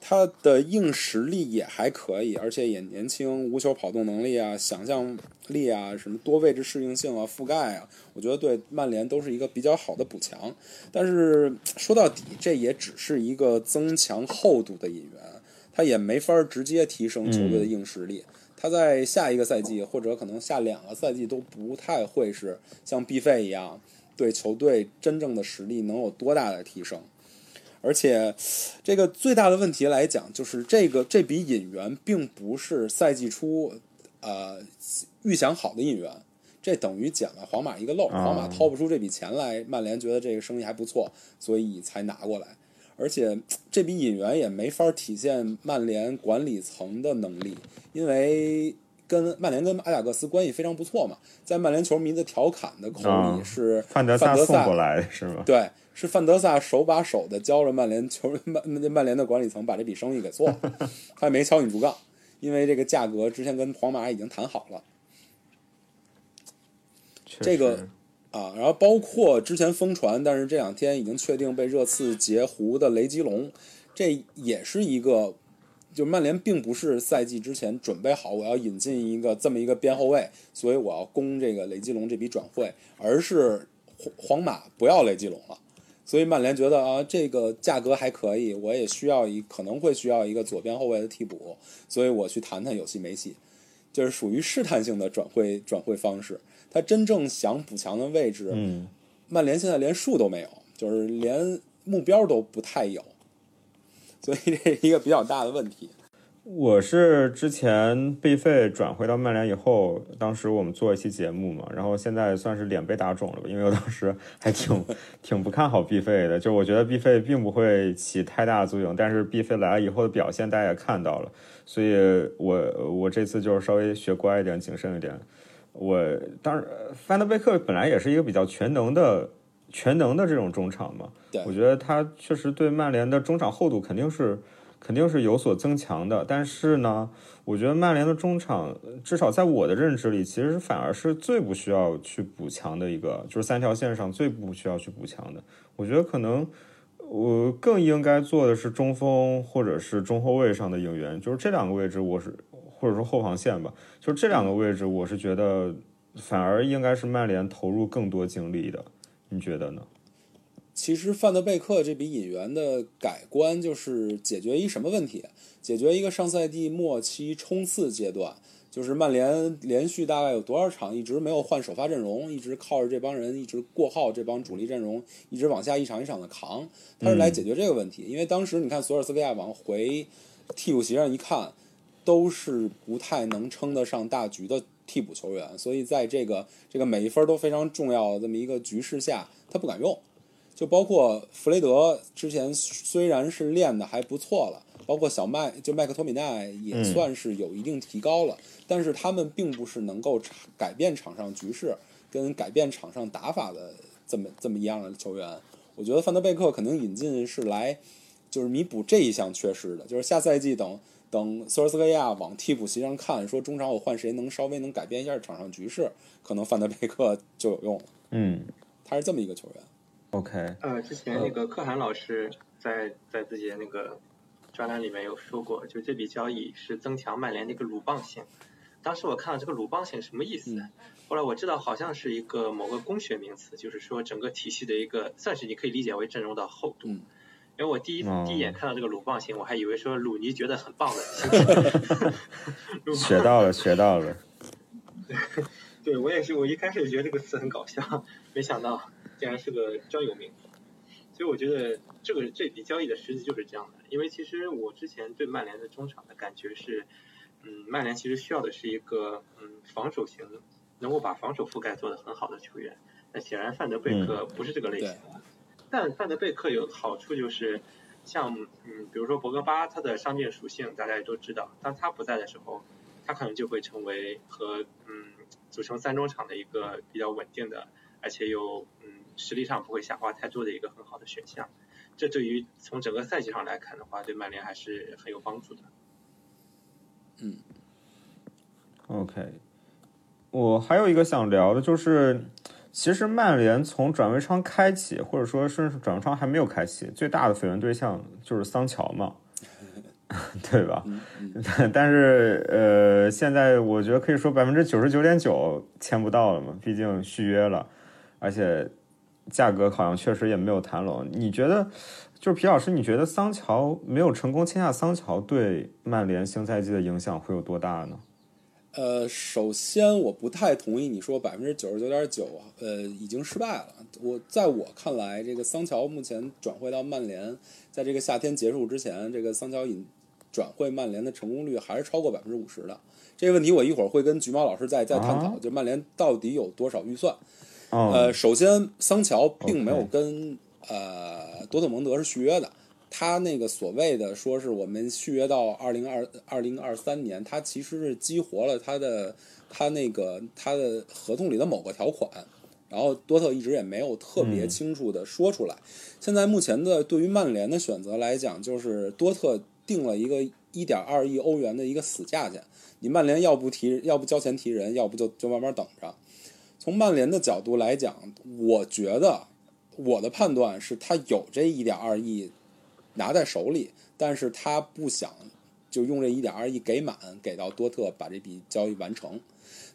S3: 他的硬实力也还可以，而且也年轻，无球跑动能力啊、想象力啊、什么多位置适应性啊、覆盖啊，我觉得对曼联都是一个比较好的补强。但是说到底，这也只是一个增强厚度的引援，他也没法直接提升球队的硬实力。他在下一个赛季或者可能下两个赛季都不太会是像毕费一样，对球队真正的实力能有多大的提升。而且，这个最大的问题来讲，就是这个这笔引援并不是赛季初，呃，预想好的引援，这等于捡了皇马一个漏，皇马掏不出这笔钱来，曼联觉得这个生意还不错，所以才拿过来。而且这笔引援也没法体现曼联管理层的能力，因为跟曼联跟阿贾克斯关系非常不错嘛，在曼联球迷的调侃的口里是范
S2: 德
S3: 萨
S2: 送过来是吗？
S3: 对。是范德萨手把手的教着曼联球曼曼联的管理层把这笔生意给做了，他也没敲你竹杠，因为这个价格之前跟皇马已经谈好了。这个啊，然后包括之前疯传，但是这两天已经确定被热刺截胡的雷吉隆，这也是一个，就曼联并不是赛季之前准备好我要引进一个这么一个边后卫，所以我要攻这个雷吉隆这笔转会，而是皇皇马不要雷吉隆了。所以曼联觉得啊，这个价格还可以，我也需要一可能会需要一个左边后卫的替补，所以我去谈谈有戏没戏，就是属于试探性的转会转会方式。他真正想补强的位置，
S2: 嗯，
S3: 曼联现在连数都没有，就是连目标都不太有，所以这是一个比较大的问题。
S2: 我是之前被费转回到曼联以后，当时我们做一期节目嘛，然后现在算是脸被打肿了吧，因为我当时还挺挺不看好 B 费的，就我觉得 B 费并不会起太大的作用，但是 B 费来了以后的表现大家也看到了，所以我我这次就是稍微学乖一点，谨慎一点。我当然范德贝克本来也是一个比较全能的全能的这种中场嘛，我觉得他确实对曼联的中场厚度肯定是。肯定是有所增强的，但是呢，我觉得曼联的中场，至少在我的认知里，其实反而是最不需要去补强的一个，就是三条线上最不需要去补强的。我觉得可能我更应该做的是中锋或者是中后卫上的应援，就是这两个位置，我是或者说后防线吧，就是这两个位置，我是觉得反而应该是曼联投入更多精力的，你觉得呢？
S3: 其实范德贝克这笔引援的改观，就是解决一什么问题？解决一个上赛季末期冲刺阶段，就是曼联连续大概有多少场一直没有换首发阵容，一直靠着这帮人一直过号，这帮主力阵容一直往下一场一场的扛，他是来解决这个问题。因为当时你看索尔斯克亚往回替补席上一看，都是不太能称得上大局的替补球员，所以在这个这个每一分都非常重要的这么一个局势下，他不敢用。就包括弗雷德之前虽然是练的还不错了，包括小麦就麦克托米奈也算是有一定提高了，但是他们并不是能够改变场上局势跟改变场上打法的这么这么一样的球员。我觉得范德贝克可能引进是来就是弥补这一项缺失的，就是下赛季等等索尔斯克亚往替补席上看，说中场我换谁能稍微能改变一下场上局势，可能范德贝克就有用了。
S2: 嗯，
S3: 他是这么一个球员。
S2: OK，
S4: 呃，之前那个可汗老师在在自己的那个专栏里面有说过，就这笔交易是增强曼联的一个鲁棒性。当时我看到这个鲁棒性什么意思？后来我知道好像是一个某个工学名词，就是说整个体系的一个，算是你可以理解为阵容的厚度。因为我第一第一眼看到这个鲁棒性，我还以为说鲁尼觉得很棒的。
S2: 学到了，学到了。
S4: 对，我也是，我一开始觉得这个词很搞笑，没想到。竟然是个专有名词，所以我觉得这个这笔交易的实际就是这样的。因为其实我之前对曼联的中场的感觉是，嗯，曼联其实需要的是一个嗯防守型，能够把防守覆盖做得很好的球员。那显然范德贝克不是这个类型的。但范德贝克有好处就是，像嗯，比如说博格巴，他的伤病属性大家也都知道，当他不在的时候，他可能就会成为和嗯组成三中场的一个比较稳定的，而且又嗯。实力上不会下滑太多的一个很好的选项，这对于从整个赛季上来看的话，对曼联还是很有帮助的。
S3: 嗯
S2: ，OK，我还有一个想聊的就是，其实曼联从转会窗开启，或者说甚至转会窗还没有开启，最大的绯闻对象就是桑乔嘛。对吧？
S3: 嗯嗯，
S2: 但是呃，现在我觉得可以说百分之九十九点九签不到了嘛，毕竟续约了，而且价格好像确实也没有谈拢。你觉得，就是皮老师，你觉得桑乔没有成功签下桑乔，对曼联新赛季的影响会有多大呢？
S3: 呃，首先我不太同意你说百分之九十九点九，呃，已经失败了。我在我看来，这个桑乔目前转会到曼联，在这个夏天结束之前，这个桑乔引转会曼联的成功率还是超过百分之五十的。这个问题我一会儿会跟橘猫老师再再探讨，
S2: 啊
S3: 就曼联到底有多少预算。
S2: 哦，
S3: 呃，首先桑乔并没有跟呃多特蒙德是续约的，他那个所谓的说是我们续约到二零二二零二三年，他其实是激活了他的他那个他的合同里的某个条款，然后多特一直也没有特别
S2: 嗯
S3: 清楚的说出来。现在目前的对于曼联的选择来讲，就是多特定了一个一点二亿欧元的一个死价钱，你曼联要不提要不交钱提人，要不就就慢慢等着。从曼联的角度来讲，我觉得我的判断是他有这一点二亿拿在手里，但是他不想就用这一点二亿给满，给到多特把这笔交易完成。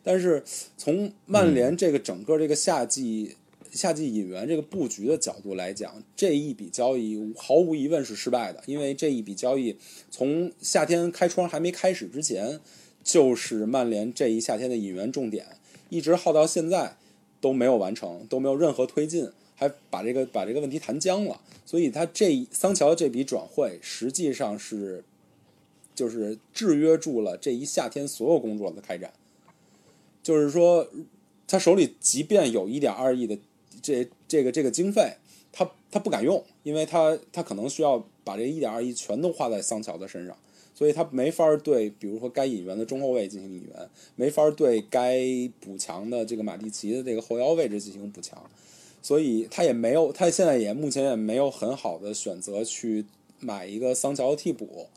S3: 但是从曼联这个整个这个夏季、夏季引援这个布局的角度来讲，这一笔交易毫无疑问是失败的，因为这一笔交易从夏天开窗还没开始之前，就是曼联这一夏天的引援重点，一直耗到现在都没有完成，都没有任何推进，还把这个把这个问题谈僵了。所以他这桑乔的这笔转会实际上是就是制约住了这一夏天所有工作的开展。就是说，他手里即便有一点二亿的这这个这个经费，他他不敢用，因为他他可能需要把这一点二亿全都花在桑乔的身上，所以他没法对，比如说该引援的中后卫进行引援，没法对该补强的这个马蒂奇的这个后腰位置进行补强，所以他也没有，他现在也目前也没有很好的选择去买一个桑乔替补，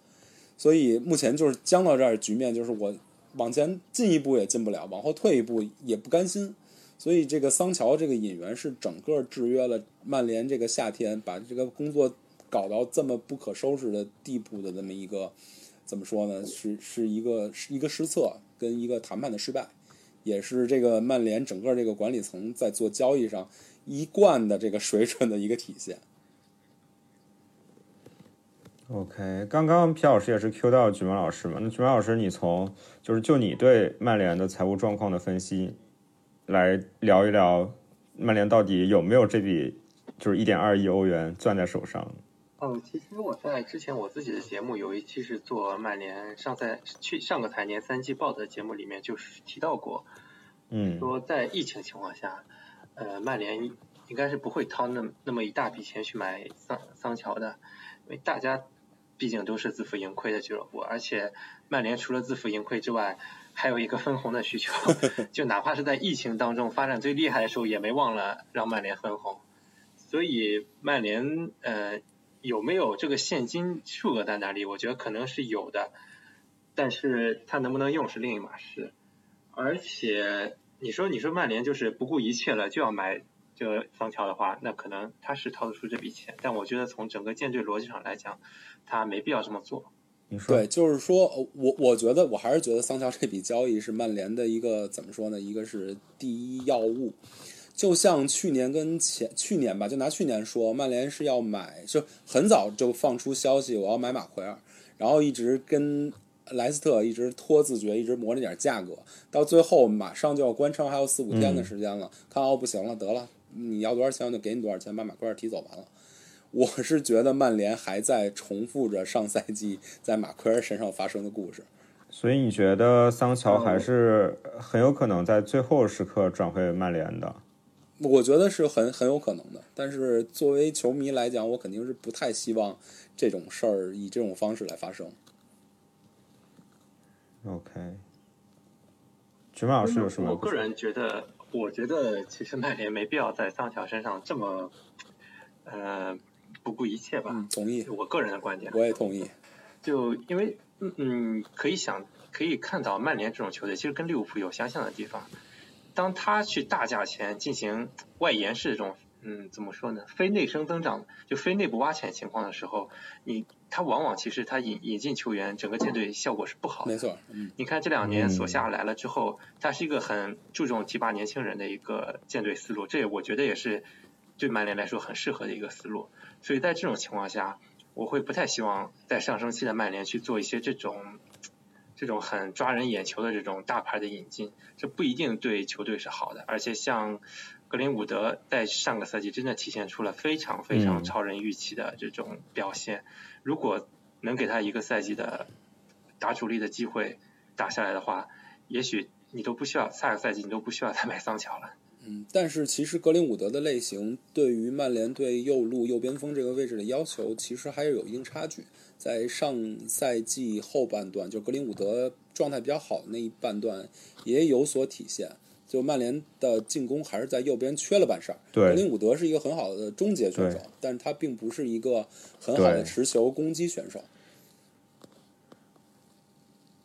S3: 所以目前就是僵到这儿局面，就是我往前进一步也进不了，往后退一步也不甘心。所以这个桑乔这个引援是整个制约了曼联这个夏天把这个工作搞到这么不可收拾的地步的这么一个怎么说呢？是是一个一个失策跟一个谈判的失败，也是这个曼联整个这个管理层在做交易上一贯的这个水准的一个体现。
S2: OK，刚刚皮老师也是 Q 到举毛老师嘛？那举毛老师，你从就是就你对曼联的财务状况的分析，来聊一聊曼联到底有没有这笔就是一点二亿欧元攥在手上？
S4: 嗯，其实我在之前我自己的节目有一期是做曼联上赛去上个财年三季报的节目里面就是提到过，
S2: 嗯。
S4: 说在疫情情况下，呃，曼联应该是不会掏那那么一大笔钱去买桑桑乔的，因为大家毕竟都是自负盈亏的俱乐部，而且曼联除了自负盈亏之外，还有一个分红的需求，就哪怕是在疫情当中发展最厉害的时候，也没忘了让曼联分红，所以曼联呃有没有这个现金数额在哪里，我觉得可能是有的，但是他能不能用是另一码事。而且你说你说曼联就是不顾一切了就要买这个桑乔的话，那可能他是掏得出这笔钱，但我觉得从整个舰队逻辑上来讲，他没必要这么做。
S2: 你说
S3: 对，就是说，呃我我觉得我还是觉得桑乔这笔交易是曼联的一个怎么说呢？一个是第一要务。就像去年跟前去年吧，就拿去年说，曼联是要买，就很早就放出消息，我要买马奎尔，然后一直跟莱斯特一直拖自觉，一直磨着点价格，到最后马上就要关窗，还有四五天的时间了，看哦不行了，得了，你要多少钱我就给你多少钱，把马奎尔提走完了。我是觉得曼联还在重复着上赛季在马奎尔身上发生的故事。
S2: 所以你觉得桑乔还是很有可能在最后时刻转会曼联的？
S3: 我觉得是很很有可能的，但是作为球迷来讲，我肯定是不太希望这种事儿以这种方式来发生。
S2: OK，菊马老师有什么？
S4: 我个人觉得，我觉得其实曼联没必要在桑乔身上这么呃不顾一切吧。
S3: 嗯，同意，
S4: 我个人的观点，
S3: 我也同意。
S4: 就因为嗯嗯，可以想可以看到曼联这种球队其实跟利物浦有相像的地方。当他去大价钱进行外延式这种嗯怎么说呢，非内生增长就非内部挖潜情况的时候，你他往往其实他引引进球员，整个舰队效果是不好的。
S3: 没错，嗯，
S4: 你看这两年
S2: 嗯
S4: 索夏来了之后，他是一个很注重提拔年轻人的一个舰队思路，这也我觉得也是对曼联来说很适合的一个思路。所以在这种情况下，我会不太希望在上升期的曼联去做一些这种这种很抓人眼球的这种大牌的引进，这不一定对球队是好的。而且像格林伍德在上个赛季真的体现出了非常非常
S2: 嗯
S4: 超人预期的这种表现。如果能给他一个赛季的打主力的机会打下来的话，也许你都不需要下个赛季你都不需要再买桑乔了。
S3: 嗯，但是其实格林伍德的类型对于曼联对右路右边锋这个位置的要求，其实还是有一定差距。在上赛季后半段，就格林伍德状态比较好的那一半段，也有所体现。就曼联的进攻还是在右边缺了半扇儿。
S2: 对
S3: 格林伍德是一个很好的终结选手，但是他并不是一个很好的持球攻击选手。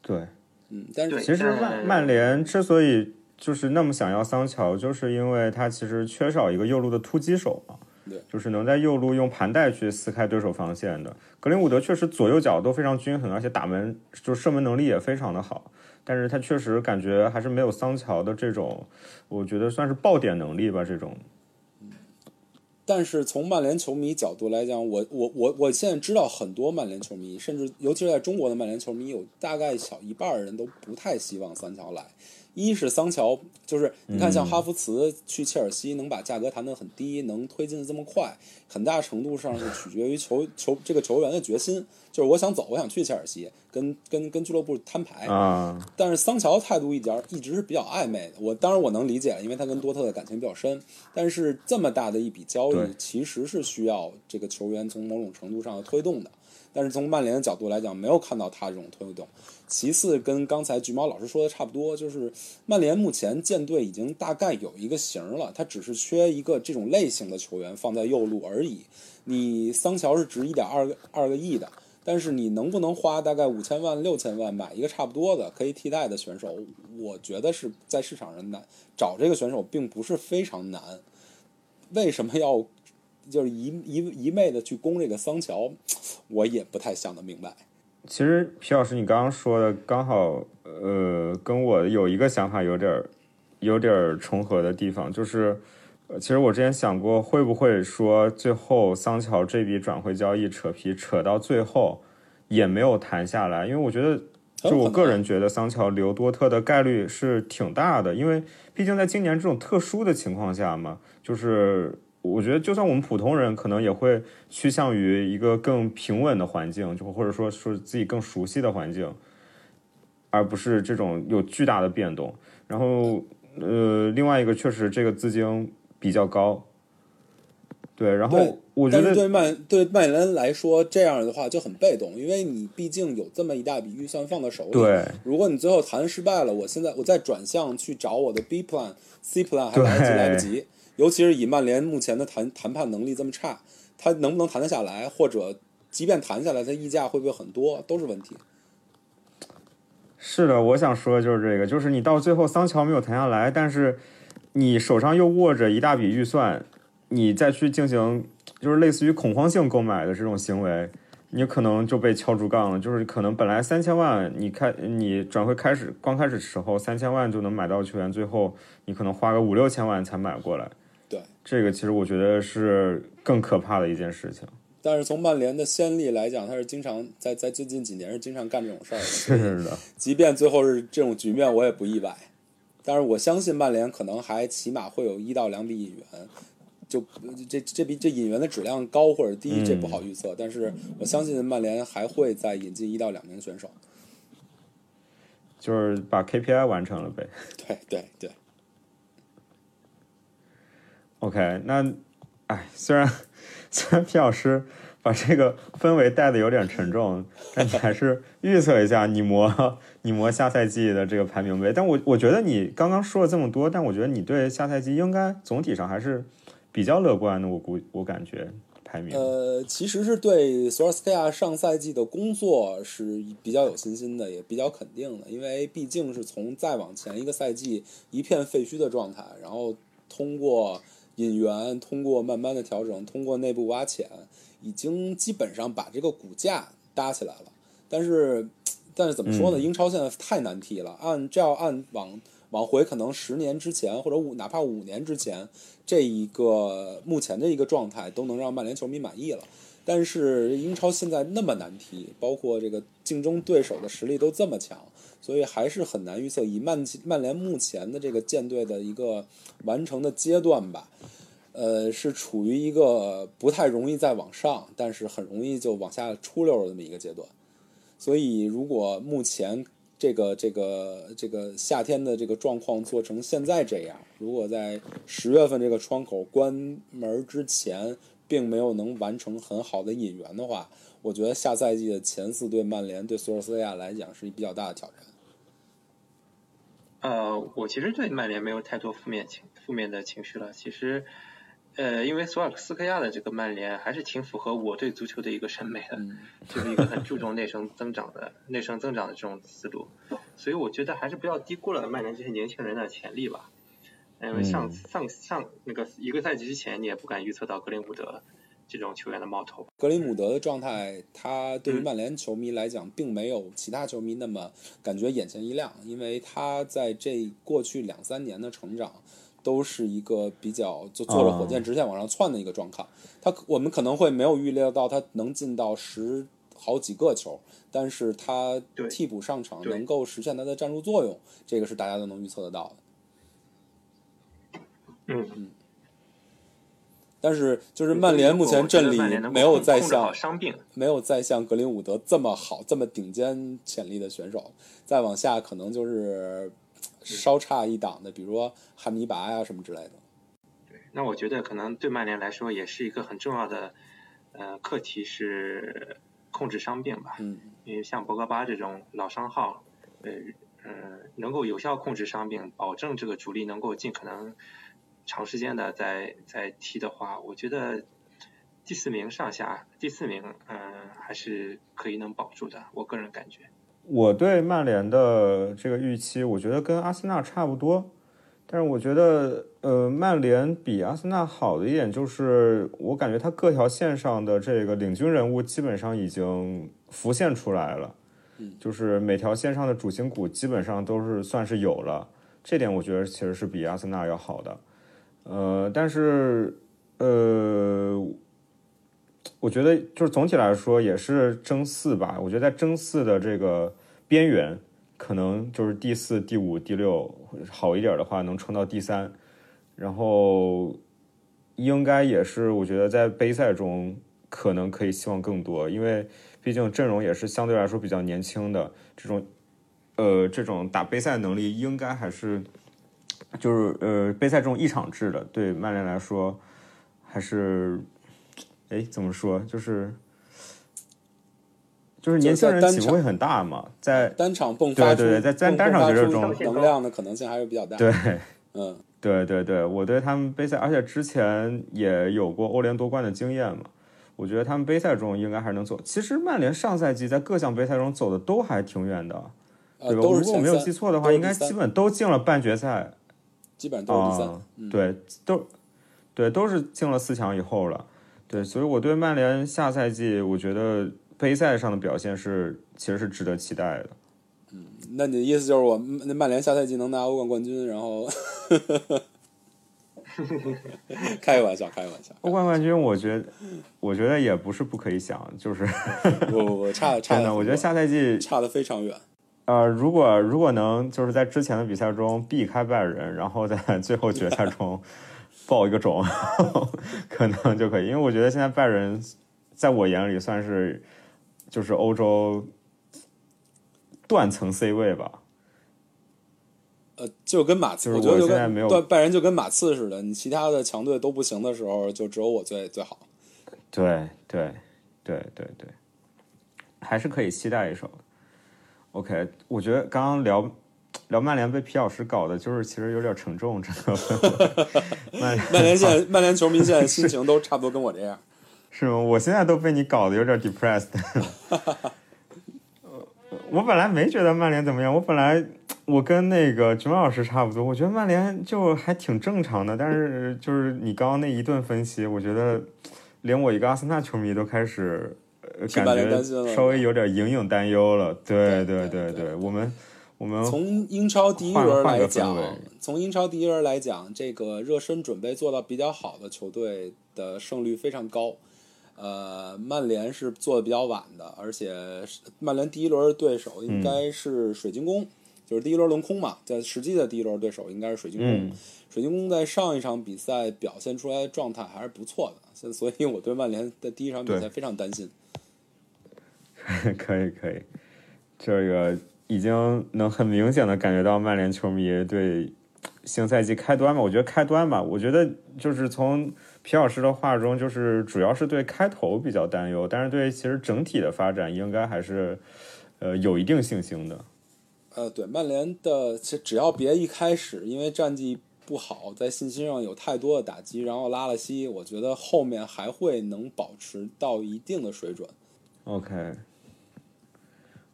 S2: 对，
S3: 嗯，但是
S2: 其实曼曼联之所以就是那么想要桑乔，就是因为他其实缺少一个右路的突击手嘛。
S3: 对
S2: 就是能在右路用盘带去撕开对手防线的。格林伍德确实左右脚都非常均衡，而且打门就射门能力也非常的好。但是他确实感觉还是没有桑乔的这种，我觉得算是爆点能力吧。这种
S3: 但是从曼联球迷角度来讲，我我我我现在知道很多曼联球迷，甚至尤其是在中国的曼联球迷，有大概小一半人都不太希望桑乔来。一是桑乔，就是你看像哈弗茨去切尔西能把价格谈得很低，能推进的这么快，很大程度上是取决于球球这个球员的决心，就是我想走，我想去切尔西，跟跟跟俱乐部摊牌。
S2: 啊，
S3: 但是桑乔态度一点儿一直是比较暧昧的。我当然我能理解，因为他跟多特的感情比较深。但是这么大的一笔交易，其实是需要这个球员从某种程度上的推动的。但是从曼联的角度来讲，没有看到他这种推动。其次，跟刚才橘猫老师说的差不多，就是曼联目前舰队已经大概有一个型了，他只是缺一个这种类型的球员放在右路而已。你桑乔是值一点二个二个亿的，但是你能不能花大概五千万、六千万买一个差不多的可以替代的选手？我觉得是在市场上难找这个选手，并不是非常难。为什么要就是一一一昧的去攻这个桑乔？我也不太想得明白。
S2: 其实皮老师你刚刚说的刚好，呃，跟我有一个想法有点儿有点儿重合的地方，就是。呃其实我之前想过，会不会说最后桑乔这笔转会交易扯皮扯到最后也没有谈下来？因为我觉得，就我个人觉得桑乔留多特的概率是挺大的，因为毕竟在今年这种特殊的情况下嘛，就是我觉得就算我们普通人可能也会趋向于一个更平稳的环境，就或者说是自己更熟悉的环境，而不是这种有巨大的变动。然后，呃，另外一个确实这个资金比较高，对，然后我觉得
S3: 对曼对曼联来说，这样的话就很被动，因为你毕竟有这么一大笔预算放在手里。
S2: 对
S3: 如果你最后谈失败了，我现在我再转向去找我的 B plan、C plan 还来得及来不及。尤其是以曼联目前的谈谈判能力这么差，他能不能谈得下来，或者即便谈下来，他溢价会不会很多，都是问题。
S2: 是的，我想说的就是这个，就是你到最后桑乔没有谈下来，但是你手上又握着一大笔预算，你再去进行就是类似于恐慌性购买的这种行为，你可能就被敲竹杠了。就是可能本来三千万，你开你转会开始刚开始时候三千万就能买到球员，最后你可能花个五六千万才买过来。
S3: 对，
S2: 这个其实我觉得是更可怕的一件事情。
S3: 但是从曼联的先例来讲，他是经常在在最近几年是经常干这种事儿的。
S2: 是的，
S3: 即便最后是这种局面，我也不意外。但是我相信曼联可能还起码会有一到两笔引援，就这这笔这引援的质量高或者低，
S2: 嗯
S3: 这不好预测。但是我相信曼联还会再引进一到两名选手。
S2: 就是把 KPI 完成了呗。
S3: 对对对，
S2: OK，那，哎，虽然虽然皮老师把这个氛围带的有点沉重，但你还是预测一下你模你模下赛季的这个排名呗。但我我觉得你刚刚说了这么多，但我觉得你对下赛季应该总体上还是比较乐观的。我估我感觉排名，
S3: 呃，其实是对索尔斯克亚上赛季的工作是比较有信心的，也比较肯定的，因为毕竟是从再往前一个赛季一片废墟的状态，然后通过。引援，通过慢慢的调整，通过内部挖潜，已经基本上把这个骨架搭起来了。但是，但是怎么说呢？
S2: 嗯
S3: 英超现在太难踢了。按这要按往往回可能十年之前或者五哪怕五年之前，这一个目前的一个状态都能让曼联球迷满意了。但是英超现在那么难踢，包括这个竞争对手的实力都这么强，所以还是很难预测。以曼曼联目前的这个舰队的一个完成的阶段吧，呃，是处于一个不太容易再往上，但是很容易就往下出溜的这么一个阶段。所以，如果目前这个这个这个夏天的这个状况做成现在这样，如果在十月份这个窗口关门之前，并没有能完成很好的引援的话，我觉得下赛季的前四对曼联对索尔斯克亚来讲是一比较大的挑战。
S4: 呃，我其实对曼联没有太多负面情负面的情绪了。其实，呃，因为索尔斯克亚的这个曼联还是挺符合我对足球的一个审美的，
S3: 嗯
S4: 就是一个很注重内生增长的内生增长的这种思路。所以我觉得还是不要低估了曼联这些年轻人的潜力吧。因为上
S2: 嗯
S4: 上上那个一个赛季之前，你也不敢预测到格林伍德这种球员的冒头。
S3: 格林姆德的状态，他对于
S4: 嗯
S3: 曼联球迷来讲，并没有其他球迷那么感觉眼前一亮，因为他在这过去两三年的成长，都是一个比较就坐着火箭直线往上窜的一个状况。他我们可能会没有预料到他能进到十好几个球，但是他替补上场能够实现他的战术作用，这个是大家都能预测得到的。
S4: 嗯嗯，
S3: 但是就是曼联目前阵里没有再像
S4: 伤病，
S3: 没有再像格林伍德这么好、这么顶尖潜力的选手，再往下可能就是稍差一档的，比如说汉尼拔呀、什么之类的。
S4: 对那我觉得可能对曼联来说也是一个很重要的呃课题是控制伤病吧。
S3: 嗯，
S4: 因为像博格巴这种老伤号，呃呃，能够有效控制伤病，保证这个主力能够尽可能长时间的在在踢的话，我觉得第四名上下，第四名嗯、呃、还是可以能保住的，我个人感觉。
S2: 我对曼联的这个预期，我觉得跟阿森纳差不多，但是我觉得，呃，曼联比阿森纳好的一点就是，我感觉他各条线上的这个领军人物基本上已经浮现出来了，就是每条线上的主心骨基本上都是算是有了，这点我觉得其实是比阿森纳要好的，呃，但是，呃。我觉得就是总体来说也是争四吧。我觉得在争四的这个边缘，可能就是第四、第五、第六好一点的话，能冲到第三。然后应该也是我觉得在杯赛中可能可以希望更多，因为毕竟阵容也是相对来说比较年轻的，这种呃这种打杯赛能力应该还是就是呃杯赛这种一场制的，对曼联来说还是。哎，怎么说？就是就是年轻人起伏会很大嘛，在
S3: 单场迸发
S2: 对对对，在在单场
S3: 决
S2: 赛中
S3: 能量的可能性还是比较大。
S2: 对，
S3: 嗯，
S2: 对对对，我对他们杯赛，而且之前也有过欧联夺冠的经验嘛，我觉得他们杯赛中应该还是能走。其实曼联上赛季在各项杯赛中走的都还挺远的，
S3: 呃，
S2: 对吧？如果我没有记错的话，应该基本都进了半决赛。
S3: 基本上都是第三，
S2: 啊
S3: 嗯、
S2: 对，都对，都是进了四强以后了。对，所以我对曼联下赛季，我觉得杯赛上的表现是其实是值得期待的。
S3: 嗯，那你的意思就是我那曼联下赛季能拿欧冠冠军，然后 开个玩笑，开个玩笑。
S2: 欧冠冠军，我觉得我觉得也不是不可以想，就是
S3: 不不不，差差
S2: 真的，我觉得下赛季
S3: 差的非常远。
S2: 呃，如果如果能就是在之前的比赛中避开拜仁，然后在最后决赛中。爆一个种，可能就可以，因为我觉得现在拜仁在我眼里算是就是欧洲断层 C 位吧。
S3: 呃，就跟马刺，
S2: 就是
S3: 我觉得就
S2: 现在没有
S3: 跟拜仁就跟马刺似的，你其他的强队都不行的时候，就只有我最最好。
S2: 对对对对对，还是可以期待一手。OK，我觉得刚刚聊。聊曼联被皮老师搞的，就是其实有点沉重，真的。曼
S3: 曼联现在，曼联球迷现在心情都差不多跟我这样，
S2: 是吗？我现在都被你搞得有点 depressed。我本来没觉得曼联怎么样，我本来
S5: 我跟那个熊老师差不多，我觉得曼联就还挺正常的，但是就是你刚刚那一顿分析，我觉得连我一个阿森纳球迷都开始呃感觉稍微有点隐隐担忧了。对
S3: 对
S5: 对
S3: 对，
S5: 我们我们
S3: 从英超第一轮来讲，从英超第一轮来讲，这个热身准备做到比较好的球队的胜率非常高。呃，曼联是做的比较晚的，而且曼联第一轮对手应该是水晶宫，就是第一轮轮空嘛，在实际的第一轮对手应该是水晶宫。水晶宫在上一场比赛表现出来的状态还是不错的，所以我对曼联的第一场比赛非常担心。
S5: 可以可以，这个已经能很明显的感觉到曼联球迷对新赛季开端吧，我觉得开端吧，我觉得就是从。皮老师的话中，就是主要是对开头比较担忧，但是对其实整体的发展应该还是，呃，有一定信心的。
S3: 呃，对曼联的，其实只要别一开始因为战绩不好，在信心上有太多的打击，然后拉了稀，我觉得后面还会能保持到一定的水准。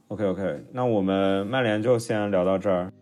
S5: OK，OK，那我们曼联就先聊到这儿。